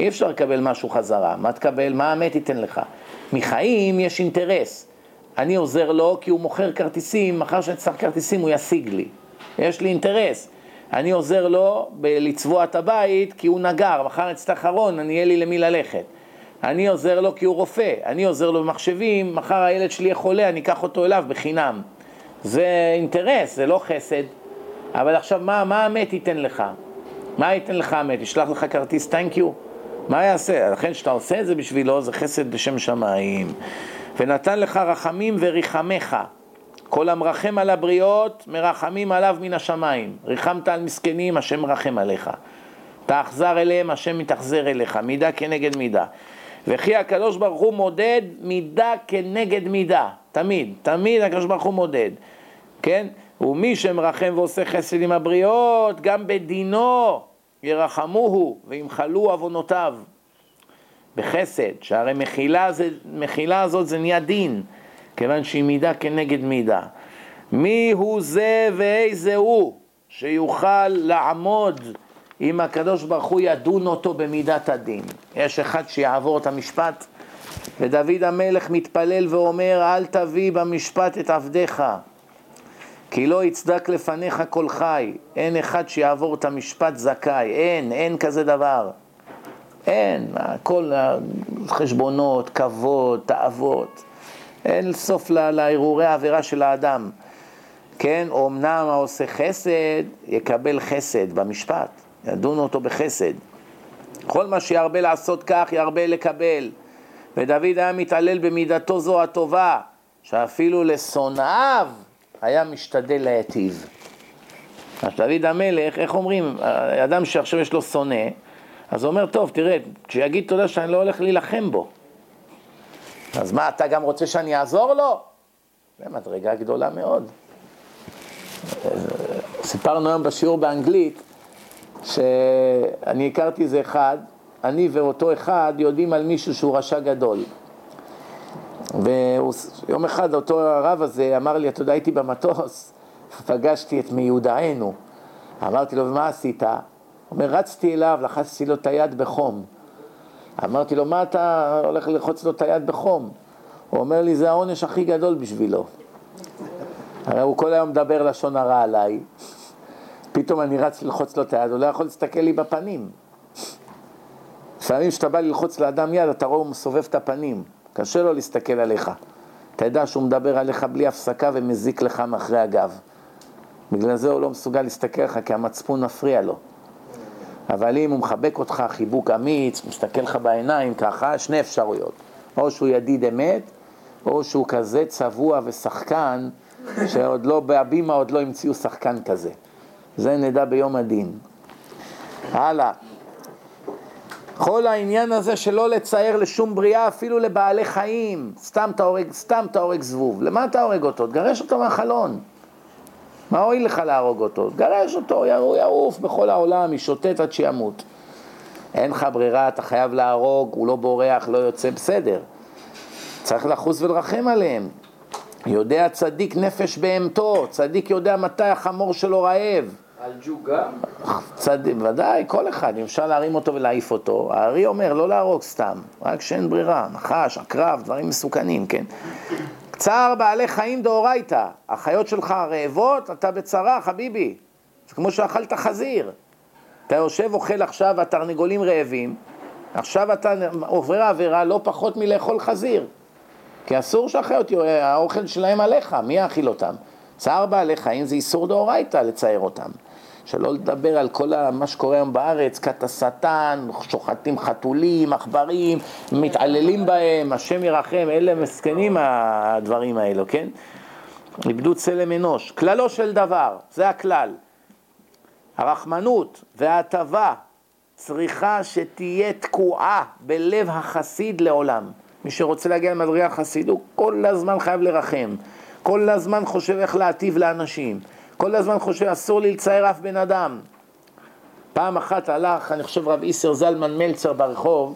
אי אפשר לקבל משהו חזרה. מה תקבל? מה המת ייתן לך? מחיים יש אינטרס. אני עוזר לו כי הוא מוכר כרטיסים, מחר שאני צריך כרטיסים הוא ישיג לי. יש לי אינטרס. אני עוזר לו לצבוע את הבית כי הוא נגר, מחר אצטרך ארון, אני אהיה לי למי ללכת. אני עוזר לו כי הוא רופא, אני עוזר לו במחשבים, מחר הילד שלי יהיה חולה, אני אקח אותו אליו בחינם. זה אינטרס, זה לא חסד. אבל עכשיו, מה, מה המת ייתן לך? מה ייתן לך המת? ישלח לך כרטיס תנק יו? מה יעשה? לכן כשאתה עושה את זה בשבילו, זה חסד בשם שמיים. ונתן לך רחמים וריחמך. כל המרחם על הבריות, מרחמים עליו מן השמיים. ריחמת על מסכנים, השם מרחם עליך. תאכזר אליהם, השם מתאכזר אליך. מידה כנגד מידה. וכי הקדוש ברוך הוא מודד מידה כנגד מידה. תמיד, תמיד הקדוש ברוך הוא מודד. כן? ומי שמרחם ועושה חסד עם הבריות, גם בדינו ירחמוהו וימחלו עוונותיו. בחסד, שהרי מחילה, זה, מחילה הזאת זה נהיה דין, כיוון שהיא מידה כנגד מידה. מי הוא זה ואיזה הוא שיוכל לעמוד אם הקדוש ברוך הוא ידון אותו במידת הדין. יש אחד שיעבור את המשפט, ודוד המלך מתפלל ואומר, אל תביא במשפט את עבדיך, כי לא יצדק לפניך כל חי. אין אחד שיעבור את המשפט זכאי, אין, אין כזה דבר. אין, הכל חשבונות, כבוד, תאוות. אין סוף להרהורי העבירה של האדם. כן, אמנם העושה חסד, יקבל חסד במשפט, ידונו אותו בחסד. כל מה שירבה לעשות כך, ירבה לקבל. ודוד היה מתעלל במידתו זו הטובה, שאפילו לשונאיו היה משתדל להיטיב. אז דוד המלך, איך אומרים, אדם שעכשיו יש לו שונא, אז הוא אומר, טוב, תראה, כשיגיד תודה שאני לא הולך להילחם בו. אז מה, אתה גם רוצה שאני אעזור לו? זה מדרגה גדולה מאוד. סיפרנו היום בשיעור באנגלית שאני הכרתי איזה אחד, אני ואותו אחד יודעים על מישהו שהוא רשע גדול. ויום אחד אותו הרב הזה אמר לי, אתה יודע, הייתי במטוס, פגשתי את מיודענו. אמרתי לו, ומה עשית? הוא אומר, רצתי אליו, לחצתי לו את היד בחום. אמרתי לו, מה אתה הולך ללחוץ לו את היד בחום? הוא אומר לי, זה העונש הכי גדול בשבילו. הרי הוא כל היום מדבר לשון הרע עליי, פתאום אני רץ ללחוץ לו את היד, הוא לא יכול להסתכל לי בפנים. לפעמים כשאתה בא ללחוץ לאדם יד, אתה רואה הוא מסובב את הפנים, קשה לו להסתכל עליך. יודע שהוא מדבר עליך בלי הפסקה ומזיק לך מאחרי הגב. בגלל זה הוא לא מסוגל להסתכל לך, כי המצפון מפריע לו. אבל אם הוא מחבק אותך חיבוק אמיץ, מסתכל לך בעיניים ככה, שני אפשרויות. או שהוא ידיד אמת, או שהוא כזה צבוע ושחקן, שעוד לא, בהבימה עוד לא המציאו שחקן כזה. זה נדע ביום הדין. הלאה. כל העניין הזה שלא לצייר לשום בריאה, אפילו לבעלי חיים, סתם אתה הורג, סתם אתה הורג זבוב. למה אתה הורג אותו? תגרש אותו מהחלון. מה הועיל לך להרוג אותו? תגרש אותו, הוא יעוף בכל העולם, ישוטט עד שימות. אין לך ברירה, אתה חייב להרוג, הוא לא בורח, לא יוצא, בסדר. צריך לחוס ולרחם עליהם. יודע צדיק נפש בהמתו, צדיק יודע מתי החמור שלו רעב. על ג'ו גם? צדיק, ודאי, כל אחד, אם אפשר להרים אותו ולהעיף אותו. הארי אומר לא להרוג סתם, רק שאין ברירה, נחש, עקרב, דברים מסוכנים, כן? צער בעלי חיים דאורייתא, החיות שלך רעבות, אתה בצרה, חביבי. זה כמו שאכלת חזיר. אתה יושב, אוכל עכשיו, התרנגולים רעבים, עכשיו אתה עובר עבירה לא פחות מלאכול חזיר. כי אסור שהחיות, האוכל שלהם עליך, מי יאכיל אותם? צער בעלי חיים זה איסור דאורייתא לצייר אותם. שלא לדבר על כל מה שקורה היום בארץ, כת השטן, שוחטים חתולים, עכברים, מתעללים בהם, השם ירחם, אלה מסכנים הדברים האלו, כן? איבדו צלם אנוש. כללו של דבר, זה הכלל. הרחמנות וההטבה צריכה שתהיה תקועה בלב החסיד לעולם. מי שרוצה להגיע למדרגה החסיד, הוא כל הזמן חייב לרחם. כל הזמן חושב איך להטיב לאנשים. כל הזמן חושב, אסור לי לצייר אף בן אדם. פעם אחת הלך, אני חושב רב איסר זלמן מלצר ברחוב,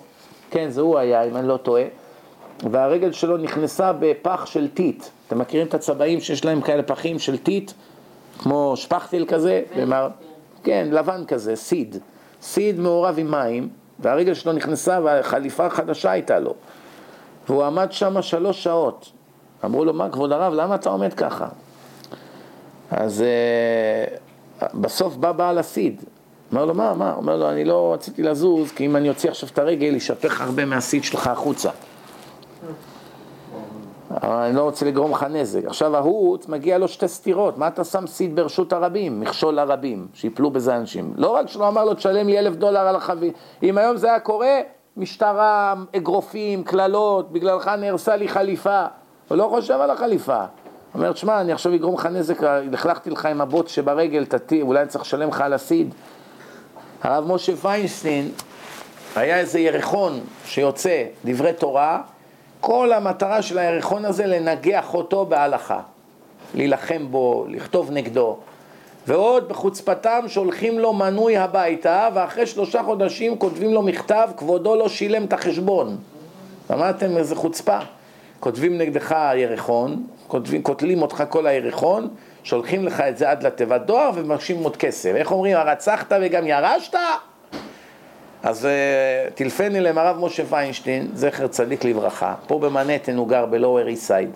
כן, זה הוא היה, אם אני לא טועה, והרגל שלו נכנסה בפח של טיט. אתם מכירים את הצבעים שיש להם כאלה פחים של טיט? כמו שפכטל כזה? ומר... כן, לבן כזה, סיד. סיד מעורב עם מים, והרגל שלו נכנסה והחליפה חדשה הייתה לו. והוא עמד שם שלוש שעות. אמרו לו, מה כבוד הרב, למה אתה עומד ככה? אז uh, בסוף בא בעל הסיד. אומר לו, מה, מה? אומר לו, אני לא רציתי לזוז, כי אם אני אוציא עכשיו את הרגל, ישפך הרבה מהסיד שלך החוצה. אבל אני לא רוצה לגרום לך נזק. עכשיו ההוא, מגיע לו שתי סתירות, מה אתה שם סיד ברשות הרבים? מכשול לרבים, שיפלו בזה אנשים. לא רק שלא אמר לו, תשלם לי אלף דולר על החביא. אם היום זה היה קורה, משטרה, אגרופים, קללות, בגללך נהרסה לי חליפה. הוא לא חושב על החליפה. אומר, תשמע, אני עכשיו אגרום לך נזק, לכלכתי לך עם הבוט שברגל, תתי, אולי אני צריך לשלם לך על הסיד. הרב משה פיינסטין, היה איזה ירחון שיוצא, דברי תורה, כל המטרה של הירחון הזה לנגח אותו בהלכה. להילחם בו, לכתוב נגדו. ועוד בחוצפתם שולחים לו מנוי הביתה, ואחרי שלושה חודשים כותבים לו מכתב, כבודו לא שילם את החשבון. אמרתם איזה חוצפה. כותבים נגדך ירחון, כותבים, קוטלים אותך כל הירחון, שולחים לך את זה עד לתיבת דואר ומבקשים עוד כסף. איך אומרים, הרצחת וגם ירשת? אז טילפני להם הרב משה פיינשטיין, זכר צדיק לברכה, פה במנהטן הוא גר בלואוור איסייד.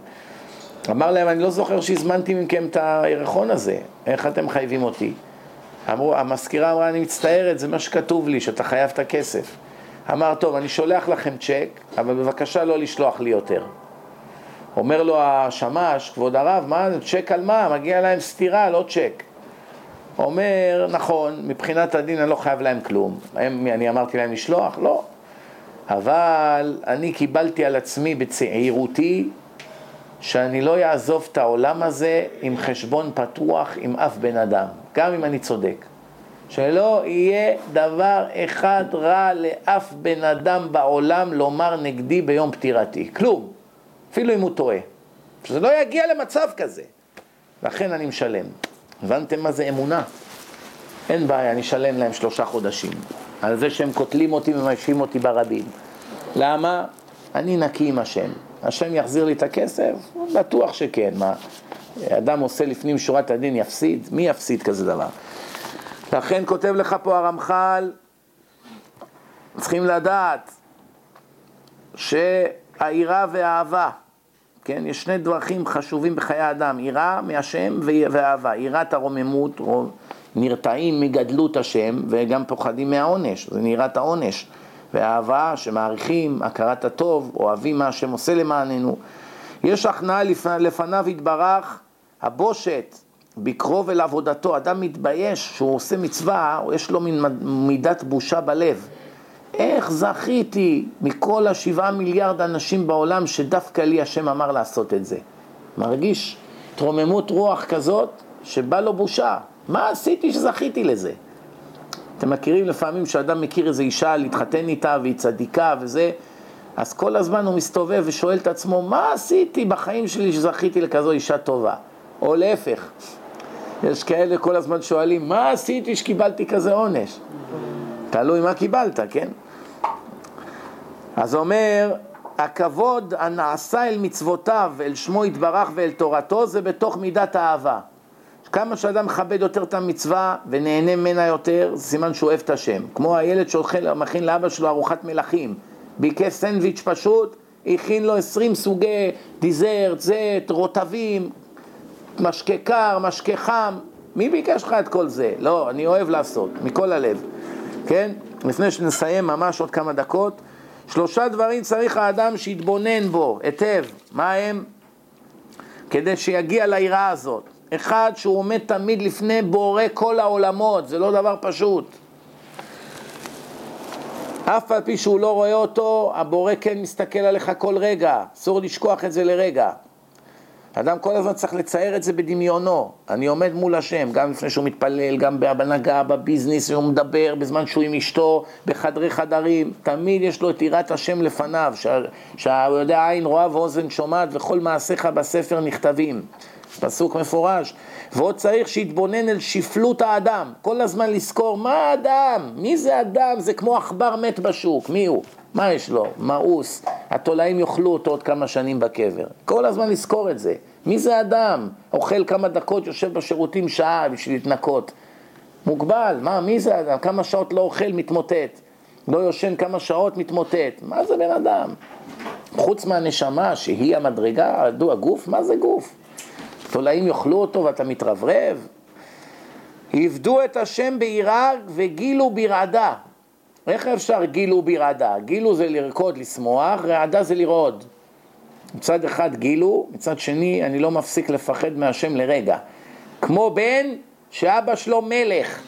אמר להם, אני לא זוכר שהזמנתי מכם את הירחון הזה, איך אתם מחייבים אותי? אמרו, המזכירה אמרה, אני מצטערת, זה מה שכתוב לי, שאתה חייב את הכסף. אמר, טוב, אני שולח לכם צ'ק, אבל בבקשה לא לשלוח לי יותר. אומר לו השמש, כבוד הרב, מה, צ'ק על מה? מגיע להם סטירה, לא צ'ק. אומר, נכון, מבחינת הדין אני לא חייב להם כלום. הם, אני אמרתי להם לשלוח? לא. אבל אני קיבלתי על עצמי בצעירותי שאני לא אעזוב את העולם הזה עם חשבון פתוח עם אף בן אדם, גם אם אני צודק. שלא יהיה דבר אחד רע לאף בן אדם בעולם לומר נגדי ביום פטירתי. כלום. אפילו אם הוא טועה. שזה לא יגיע למצב כזה. לכן אני משלם. הבנתם מה זה אמונה? אין בעיה, אני אשלם להם שלושה חודשים. על זה שהם קוטלים אותי ומיישבים אותי ברבים. למה? אני נקי עם השם. השם יחזיר לי את הכסף? בטוח שכן. מה, אדם עושה לפנים שורת הדין יפסיד? מי יפסיד כזה דבר? לכן כותב לך פה הרמח"ל, צריכים לדעת שהיראה והאהבה, כן, יש שני דרכים חשובים בחיי האדם, יראה מהשם ואהבה. יראת הרוממות, נרתעים מגדלות השם וגם פוחדים מהעונש, זה נראית העונש. ואהבה שמעריכים, הכרת הטוב, אוהבים מה השם עושה למעננו. יש הכנעה לפניו יתברך, הבושת, בקרוב אל עבודתו, אדם מתבייש שהוא עושה מצווה, יש לו מין מידת בושה בלב. איך זכיתי מכל השבעה מיליארד אנשים בעולם שדווקא לי השם אמר לעשות את זה? מרגיש תרוממות רוח כזאת שבא לו בושה. מה עשיתי שזכיתי לזה? אתם מכירים לפעמים שאדם מכיר איזו אישה להתחתן איתה והיא צדיקה וזה, אז כל הזמן הוא מסתובב ושואל את עצמו, מה עשיתי בחיים שלי שזכיתי לכזו אישה טובה? או להפך, יש כאלה כל הזמן שואלים, מה עשיתי שקיבלתי כזה עונש? תלוי מה קיבלת, כן? אז אומר, הכבוד הנעשה אל מצוותיו, אל שמו יתברך ואל תורתו, זה בתוך מידת האהבה. כמה שאדם מכבד יותר את המצווה ונהנה ממנה יותר, זה סימן שהוא אוהב את השם. כמו הילד שמכין לאבא שלו ארוחת מלכים, ביקש סנדוויץ' פשוט, הכין לו עשרים סוגי דיזרט, זט, רוטבים, משקה קר, משקה חם. מי ביקש לך את כל זה? לא, אני אוהב לעשות, מכל הלב. כן? לפני שנסיים ממש עוד כמה דקות, שלושה דברים צריך האדם שיתבונן בו היטב. מה הם? כדי שיגיע ליראה הזאת. אחד שהוא עומד תמיד לפני בורא כל העולמות, זה לא דבר פשוט. אף על פי שהוא לא רואה אותו, הבורא כן מסתכל עליך כל רגע, אסור לשכוח את זה לרגע. אדם כל הזמן צריך לצייר את זה בדמיונו. אני עומד מול השם, גם לפני שהוא מתפלל, גם בהנהגה, בביזנס, הוא מדבר, בזמן שהוא עם אשתו, בחדרי חדרים, תמיד יש לו את יראת השם לפניו, שהוא יודע עין רואה ואוזן שומעת וכל מעשיך בספר נכתבים. פסוק מפורש. ועוד צריך שיתבונן אל שפלות האדם, כל הזמן לזכור מה האדם, מי זה אדם, זה כמו עכבר מת בשוק, מי הוא? מה יש לו? מאוס, התולעים יאכלו אותו עוד כמה שנים בקבר. כל הזמן לזכור את זה. מי זה אדם? אוכל כמה דקות, יושב בשירותים שעה בשביל להתנקות. מוגבל, מה, מי זה אדם? כמה שעות לא אוכל, מתמוטט. לא יושן כמה שעות, מתמוטט. מה זה בן אדם? חוץ מהנשמה שהיא המדרגה, הגוף, מה זה גוף? תולעים יאכלו אותו ואתה מתרברב? עבדו את השם ביראה וגילו ברעדה. איך אפשר גילו ברעדה? גילו זה לרקוד, לשמוח, רעדה זה לרעוד. מצד אחד גילו, מצד שני אני לא מפסיק לפחד מהשם לרגע. כמו בן שאבא שלו מלך.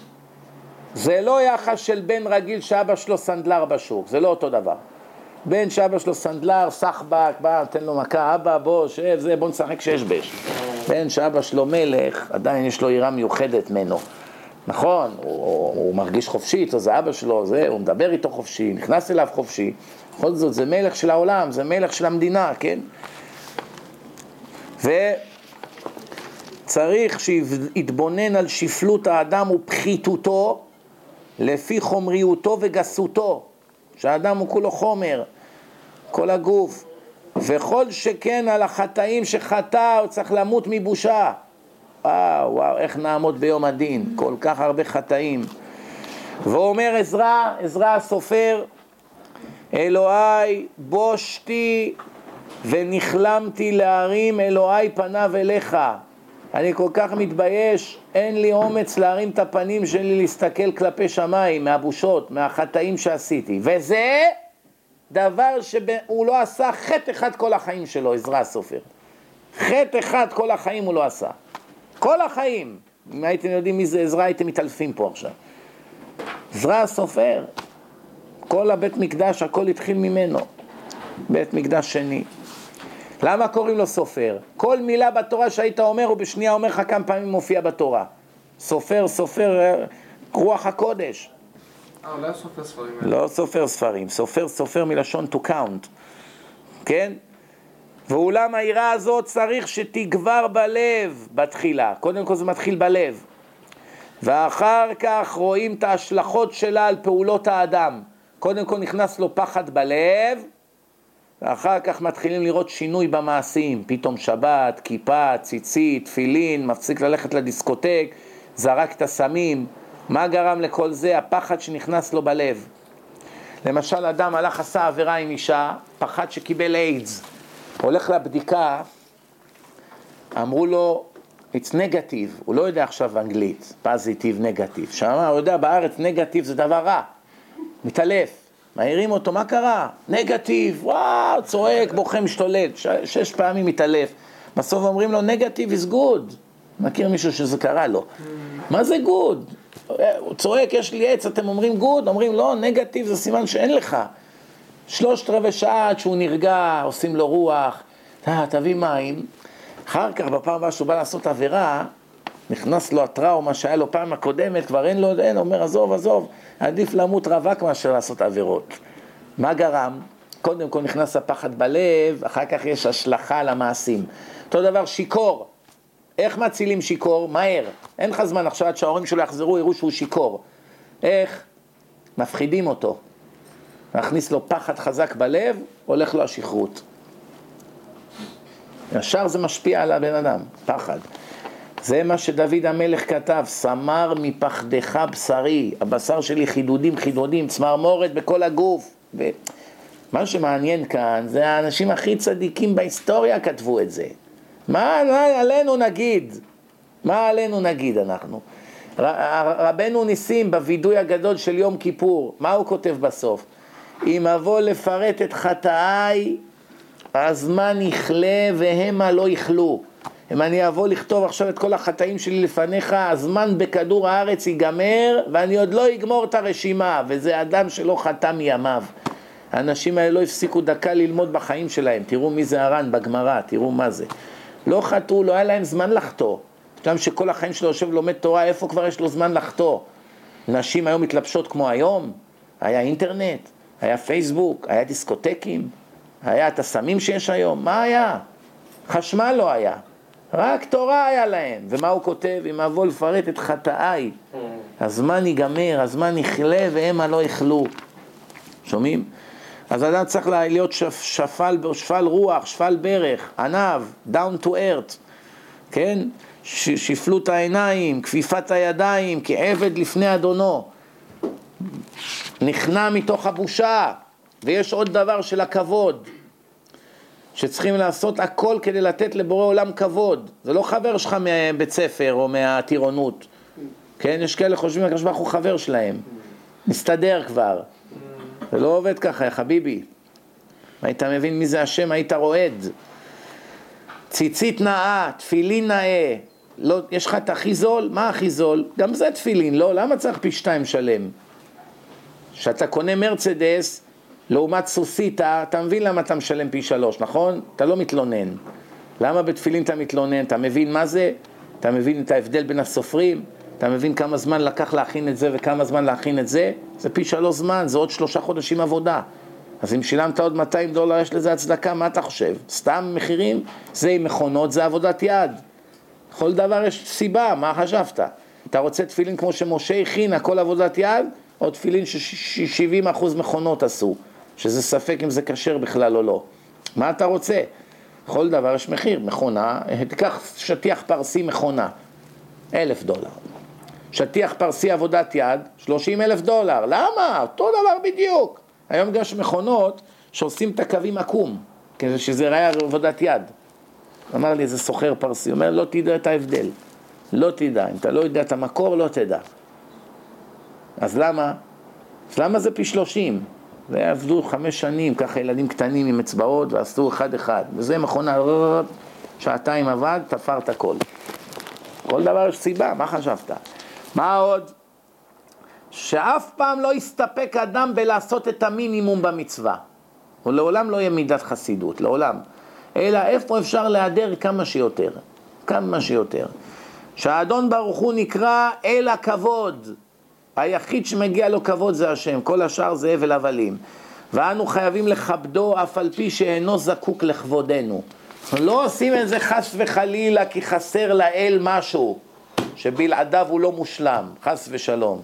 זה לא יחס של בן רגיל שאבא שלו סנדלר בשוק, זה לא אותו דבר. בן שאבא שלו סנדלר, סחבק, בא, תן לו מכה, אבא, בוא, שב, זה, בוא נשחק שש בש. בן שאבא שלו מלך, עדיין יש לו יראה מיוחדת ממנו. נכון, הוא, הוא מרגיש חופשי, איתו זה אבא שלו, זה, הוא מדבר איתו חופשי, נכנס אליו חופשי. בכל זאת, זה מלך של העולם, זה מלך של המדינה, כן? צריך שיתבונן על שפלות האדם ופחיתותו לפי חומריותו וגסותו, שהאדם הוא כולו חומר, כל הגוף, וכל שכן על החטאים שחטא הוא צריך למות מבושה. וואו, וואו, איך נעמוד ביום הדין, כל כך הרבה חטאים. ואומר עזרא, עזרא הסופר, אלוהי בושתי ונכלמתי להרים אלוהי פניו אליך. אני כל כך מתבייש, אין לי אומץ להרים את הפנים שלי להסתכל כלפי שמיים, מהבושות, מהחטאים שעשיתי. וזה דבר שהוא לא עשה חטא אחד כל החיים שלו, עזרא הסופר. חטא אחד כל החיים הוא לא עשה. כל החיים. אם הייתם יודעים מי זה עזרא, הייתם מתעלפים פה עכשיו. עזרא הסופר, כל הבית מקדש, הכל התחיל ממנו. בית מקדש שני. למה קוראים לו סופר? כל מילה בתורה שהיית אומר, הוא בשנייה אומר לך כמה פעמים מופיע בתורה. סופר, סופר, רוח הקודש. אה, לא סופר ספרים. לא סופר ספרים, סופר סופר מלשון to count, כן? ואולם היראה הזאת צריך שתגבר בלב בתחילה. קודם כל זה מתחיל בלב. ואחר כך רואים את ההשלכות שלה על פעולות האדם. קודם כל נכנס לו פחד בלב, ואחר כך מתחילים לראות שינוי במעשים, פתאום שבת, כיפה, ציצית, תפילין, מפסיק ללכת לדיסקוטק, זרק את הסמים. מה גרם לכל זה? הפחד שנכנס לו בלב. למשל, אדם הלך, עשה עבירה עם אישה, פחד שקיבל איידס. הולך לבדיקה, אמרו לו, it's negative, הוא לא יודע עכשיו אנגלית, פזיטיב, נגטיב. שמע, הוא יודע, בארץ נגטיב זה דבר רע, מתעלף. מעירים אותו, מה קרה? נגטיב, וואו, צועק, בוכה, משתולל, ש- שש פעמים מתעלף. בסוף אומרים לו, נגטיב is good. מכיר מישהו שזה קרה לו. מה זה good? הוא צועק, יש לי איידס, אתם אומרים good? אומרים, לא, נגטיב זה סימן שאין לך. שלושת רבעי שעה עד שהוא נרגע, עושים לו רוח, אה, תביא מים. אחר כך, בפעם הבאה שהוא בא לעשות עבירה, נכנס לו הטראומה שהיה לו פעם הקודמת, כבר אין לו, אין, אומר, עזוב, עזוב, עדיף למות רווק מאשר לעשות עבירות. מה גרם? קודם כל נכנס הפחד בלב, אחר כך יש השלכה על המעשים. אותו דבר שיכור. איך מצילים שיכור? מהר. אין לך זמן עכשיו עד שההורים שלו יחזרו, יראו שהוא שיכור. איך? מפחידים אותו. להכניס לו פחד חזק בלב, הולך לו השכרות. ישר זה משפיע על הבן אדם, פחד. זה מה שדוד המלך כתב, סמר מפחדך בשרי, הבשר שלי חידודים חידודים, צמרמורת בכל הגוף. ומה שמעניין כאן, זה האנשים הכי צדיקים בהיסטוריה כתבו את זה. מה עלינו נגיד? מה עלינו נגיד אנחנו? רבנו ניסים בווידוי הגדול של יום כיפור, מה הוא כותב בסוף? אם אבוא לפרט את חטאיי, הזמן יכלה והמה לא יכלו. אם אני אבוא לכתוב עכשיו את כל החטאים שלי לפניך, הזמן בכדור הארץ ייגמר, ואני עוד לא אגמור את הרשימה, וזה אדם שלא חטא מימיו. האנשים האלה לא הפסיקו דקה ללמוד בחיים שלהם, תראו מי זה הר"ן בגמרא, תראו מה זה. לא חטאו, לא היה להם זמן לחטוא. אדם שכל החיים שלו יושב ולומד תורה, איפה כבר יש לו זמן לחטוא? נשים היום מתלבשות כמו היום? היה אינטרנט, היה פייסבוק, היה דיסקוטקים, היה את הסמים שיש היום, מה היה? חשמל לא היה, רק תורה היה להם. ומה הוא כותב? אם אבוא לפרט את חטאיי, הזמן ייגמר, הזמן יכלה והמה לא יכלו. שומעים? אז אדם צריך להיות שפ, שפל, שפל רוח, שפל ברך, ענב, down to earth, כן? ש, שפלות העיניים, כפיפת הידיים, כעבד לפני אדונו. נכנע מתוך הבושה, ויש עוד דבר של הכבוד, שצריכים לעשות הכל כדי לתת לבורא עולם כבוד. זה לא חבר שלך מבית ספר או מהטירונות, כן? יש כאלה חושבים, הקדוש ברוך הוא חבר שלהם, מסתדר כבר. זה לא עובד ככה, יא חביבי. היית מבין מי זה השם, היית רועד. ציצית נאה, תפילין נאה. לא, יש לך את הכי זול? מה הכי זול? גם זה תפילין, לא? למה צריך פי שתיים שלם? כשאתה קונה מרצדס, לעומת סוסיתא, אתה מבין למה אתה משלם פי שלוש, נכון? אתה לא מתלונן. למה בתפילין אתה מתלונן? אתה מבין מה זה? אתה מבין את ההבדל בין הסופרים? אתה מבין כמה זמן לקח להכין את זה וכמה זמן להכין את זה? זה פי שלוש זמן, זה עוד שלושה חודשים עבודה. אז אם שילמת עוד 200 דולר, יש לזה הצדקה, מה אתה חושב? סתם מחירים? זה עם מכונות, זה עבודת יד. כל דבר יש סיבה, מה חשבת? אתה רוצה תפילין כמו שמשה הכין, הכל עבודת יד, או תפילין ש-70% מכונות עשו, שזה ספק אם זה כשר בכלל או לא. מה אתה רוצה? כל דבר יש מחיר, מכונה, תיקח שטיח פרסי מכונה, אלף דולר. שטיח פרסי עבודת יד, שלושים אלף דולר. למה? אותו דבר בדיוק. היום גם יש מכונות שעושים את הקווים עקום, כדי שזה יראה עבודת יד. אמר לי איזה סוחר פרסי, אומר לא תדע את ההבדל, לא תדע, אם אתה לא יודע את המקור לא תדע. אז למה? אז למה זה פי שלושים? זה עבדו חמש שנים, ככה ילדים קטנים עם אצבעות ועשו אחד אחד, וזה מכונה, שעתיים עבד, תפר את הכל. כל דבר יש סיבה, מה חשבת? מה עוד? שאף פעם לא יסתפק אדם בלעשות את המינימום במצווה. הוא לעולם לא יהיה מידת חסידות, לעולם. אלא איפה אפשר להיעדר כמה שיותר, כמה שיותר. שהאדון ברוך הוא נקרא אל הכבוד. היחיד שמגיע לו כבוד זה השם, כל השאר זה הבל הבלים. ואנו חייבים לכבדו אף על פי שאינו זקוק לכבודנו. לא עושים את זה חס וחלילה כי חסר לאל משהו, שבלעדיו הוא לא מושלם, חס ושלום.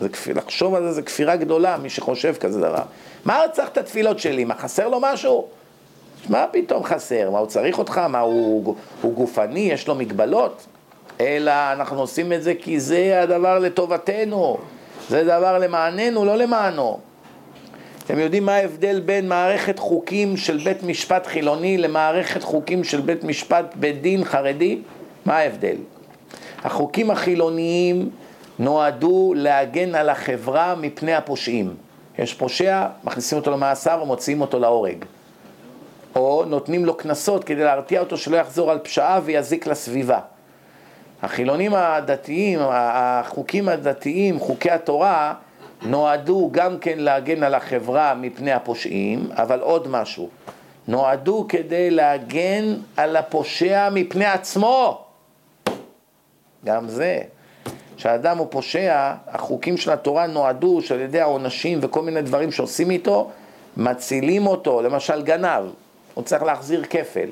זה כפיר, לחשוב על זה זה כפירה גדולה, מי שחושב כזה דבר. מה הוא צריך את התפילות שלי? מה, חסר לו משהו? מה פתאום חסר? מה, הוא צריך אותך? מה, הוא, הוא גופני? יש לו מגבלות? אלא אנחנו עושים את זה כי זה הדבר לטובתנו, זה דבר למעננו, לא למענו. אתם יודעים מה ההבדל בין מערכת חוקים של בית משפט חילוני למערכת חוקים של בית משפט בית דין חרדי? מה ההבדל? החוקים החילוניים נועדו להגן על החברה מפני הפושעים. יש פושע, מכניסים אותו למאסר ומוציאים אותו להורג. או נותנים לו קנסות כדי להרתיע אותו שלא יחזור על פשעה ויזיק לסביבה. החילונים הדתיים, החוקים הדתיים, חוקי התורה, נועדו גם כן להגן על החברה מפני הפושעים, אבל עוד משהו, נועדו כדי להגן על הפושע מפני עצמו. גם זה. כשאדם הוא פושע, החוקים של התורה נועדו שעל ידי העונשים וכל מיני דברים שעושים איתו, מצילים אותו, למשל גנב, הוא צריך להחזיר כפל.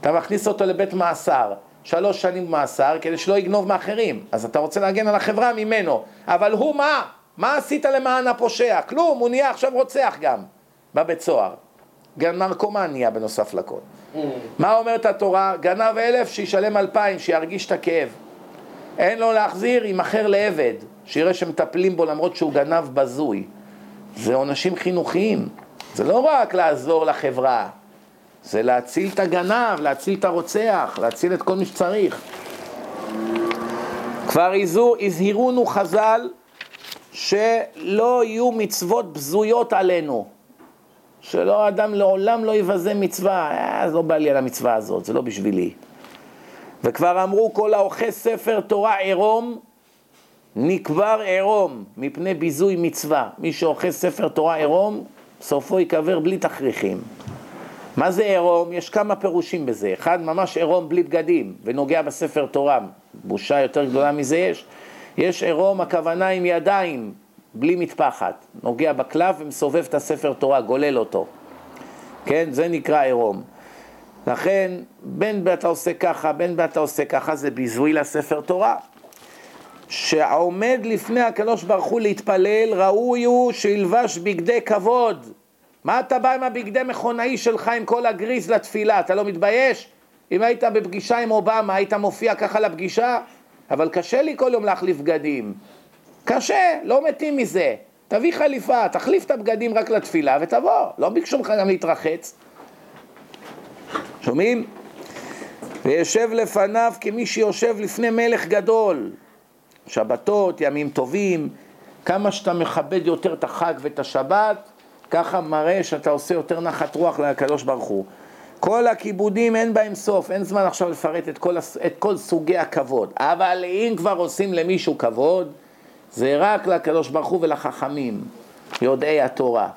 אתה מכניס אותו לבית מאסר, שלוש שנים מאסר כדי שלא יגנוב מאחרים, אז אתה רוצה להגן על החברה ממנו, אבל הוא מה? מה עשית למען הפושע? כלום, הוא נהיה עכשיו רוצח גם, בבית סוהר. גם נרקומן נהיה בנוסף לכל. Mm. מה אומרת התורה? גנב אלף, שישלם אלפיים, שירגיש את הכאב. אין לו להחזיר, יימכר לעבד, שיראה שמטפלים בו למרות שהוא גנב בזוי. זה עונשים חינוכיים, זה לא רק לעזור לחברה, זה להציל את הגנב, להציל את הרוצח, להציל את כל מי שצריך. כבר הזהירונו חז"ל שלא יהיו מצוות בזויות עלינו. שלא אדם לעולם לא יבזה מצווה, אה, לא בא לי על המצווה הזאת, זה לא בשבילי. וכבר אמרו כל האוכל ספר תורה עירום, נקבר עירום מפני ביזוי מצווה. מי שאוכל ספר תורה עירום, סופו ייקבר בלי תכריכים. מה זה עירום? יש כמה פירושים בזה. אחד, ממש עירום בלי בגדים, ונוגע בספר תורה. בושה יותר גדולה מזה יש. יש עירום, הכוונה עם ידיים, בלי מטפחת. נוגע בקלף ומסובב את הספר תורה, גולל אותו. כן? זה נקרא עירום. לכן, בין אתה עושה ככה, בין אתה עושה ככה, זה ביזוי לספר תורה. שעומד לפני הקדוש ברוך הוא להתפלל, ראוי הוא שילבש בגדי כבוד. מה אתה בא עם הבגדי מכונאי שלך עם כל הגריז לתפילה? אתה לא מתבייש? אם היית בפגישה עם אובמה, היית מופיע ככה לפגישה? אבל קשה לי כל יום להחליף בגדים. קשה, לא מתים מזה. תביא חליפה, תחליף את הבגדים רק לתפילה ותבוא. לא ביקשו ממך גם להתרחץ. שומעים? וישב לפניו כמי שיושב לפני מלך גדול. שבתות, ימים טובים, כמה שאתה מכבד יותר את החג ואת השבת, ככה מראה שאתה עושה יותר נחת רוח לקדוש ברוך הוא. כל הכיבודים אין בהם סוף, אין זמן עכשיו לפרט את כל, את כל סוגי הכבוד. אבל אם כבר עושים למישהו כבוד, זה רק לקדוש ברוך הוא ולחכמים, יודעי התורה.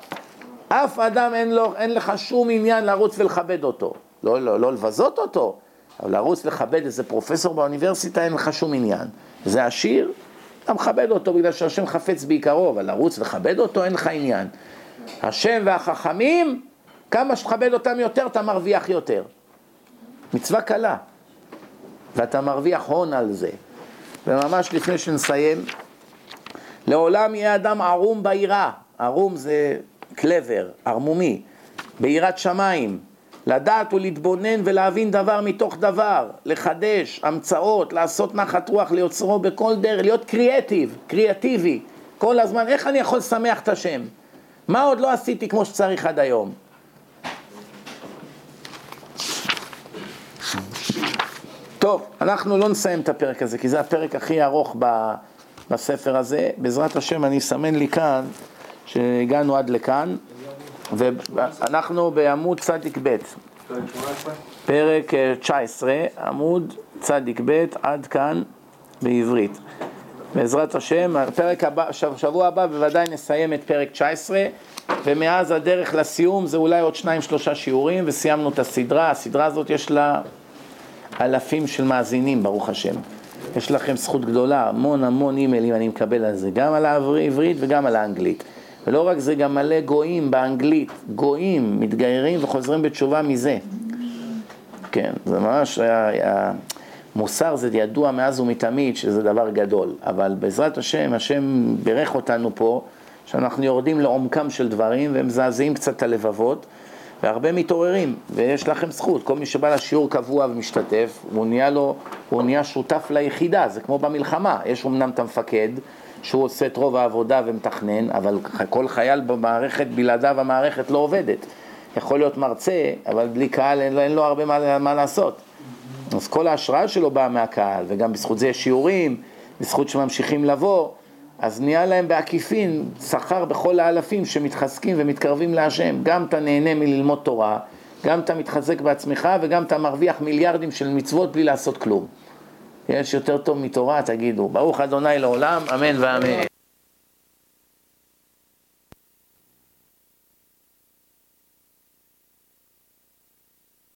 אף אדם אין, לו, אין לך שום עניין לרוץ ולכבד אותו. לא, לא, לא לבזות אותו, אבל לרוץ לכבד איזה פרופסור באוניברסיטה אין לך שום עניין. זה עשיר, אתה מכבד אותו בגלל שהשם חפץ בעיקרו, אבל לרוץ לכבד אותו אין לך עניין. השם והחכמים, כמה שתכבד אותם יותר, אתה מרוויח יותר. מצווה קלה. ואתה מרוויח הון על זה. וממש לפני שנסיים, לעולם יהיה אדם ערום ביראה, ערום זה קלבר, ערמומי, ביראת שמיים, לדעת ולהתבונן ולהבין דבר מתוך דבר, לחדש, המצאות, לעשות נחת רוח ליוצרו בכל דרך, להיות קריאטיב, קריאטיבי, כל הזמן, איך אני יכול לשמח את השם? מה עוד לא עשיתי כמו שצריך עד היום? טוב, אנחנו לא נסיים את הפרק הזה, כי זה הפרק הכי ארוך בספר הזה. בעזרת השם אני אסמן לי כאן שהגענו עד לכאן, ואנחנו בעמוד צדיק ב', פרק 19, אה, עמוד צדיק ב', עד כאן בעברית. בעזרת השם, הפרק הבא, שבוע הבא בוודאי נסיים את פרק 19, ומאז הדרך לסיום זה אולי עוד שניים שלושה שיעורים, וסיימנו את הסדרה. הסדרה הזאת יש לה אלפים של מאזינים, ברוך השם. יש לכם זכות גדולה, המון המון אימיילים אני מקבל על זה, גם על העברית וגם על האנגלית. ולא רק זה, גם מלא גויים באנגלית, גויים מתגיירים וחוזרים בתשובה מזה. כן, זה ממש, מוסר זה ידוע מאז ומתמיד שזה דבר גדול, אבל בעזרת השם, השם בירך אותנו פה, שאנחנו יורדים לעומקם של דברים והם מזעזעים קצת את הלבבות. והרבה מתעוררים, ויש לכם זכות, כל מי שבא לשיעור קבוע ומשתתף, הוא נהיה לו, הוא נהיה שותף ליחידה, זה כמו במלחמה, יש אמנם את המפקד, שהוא עושה את רוב העבודה ומתכנן, אבל כל חייל במערכת, בלעדיו המערכת לא עובדת. יכול להיות מרצה, אבל בלי קהל אין, אין לו הרבה מה, מה לעשות. אז כל ההשראה שלו באה מהקהל, וגם בזכות זה יש שיעורים, בזכות שממשיכים לבוא, אז נהיה להם בעקיפין שכר בכל האלפים שמתחזקים ומתקרבים להשם. גם אתה נהנה מללמוד תורה, גם אתה מתחזק בעצמך וגם אתה מרוויח מיליארדים של מצוות בלי לעשות כלום. יש יותר טוב מתורה, תגידו. ברוך אדוני לעולם, אמן ואמן.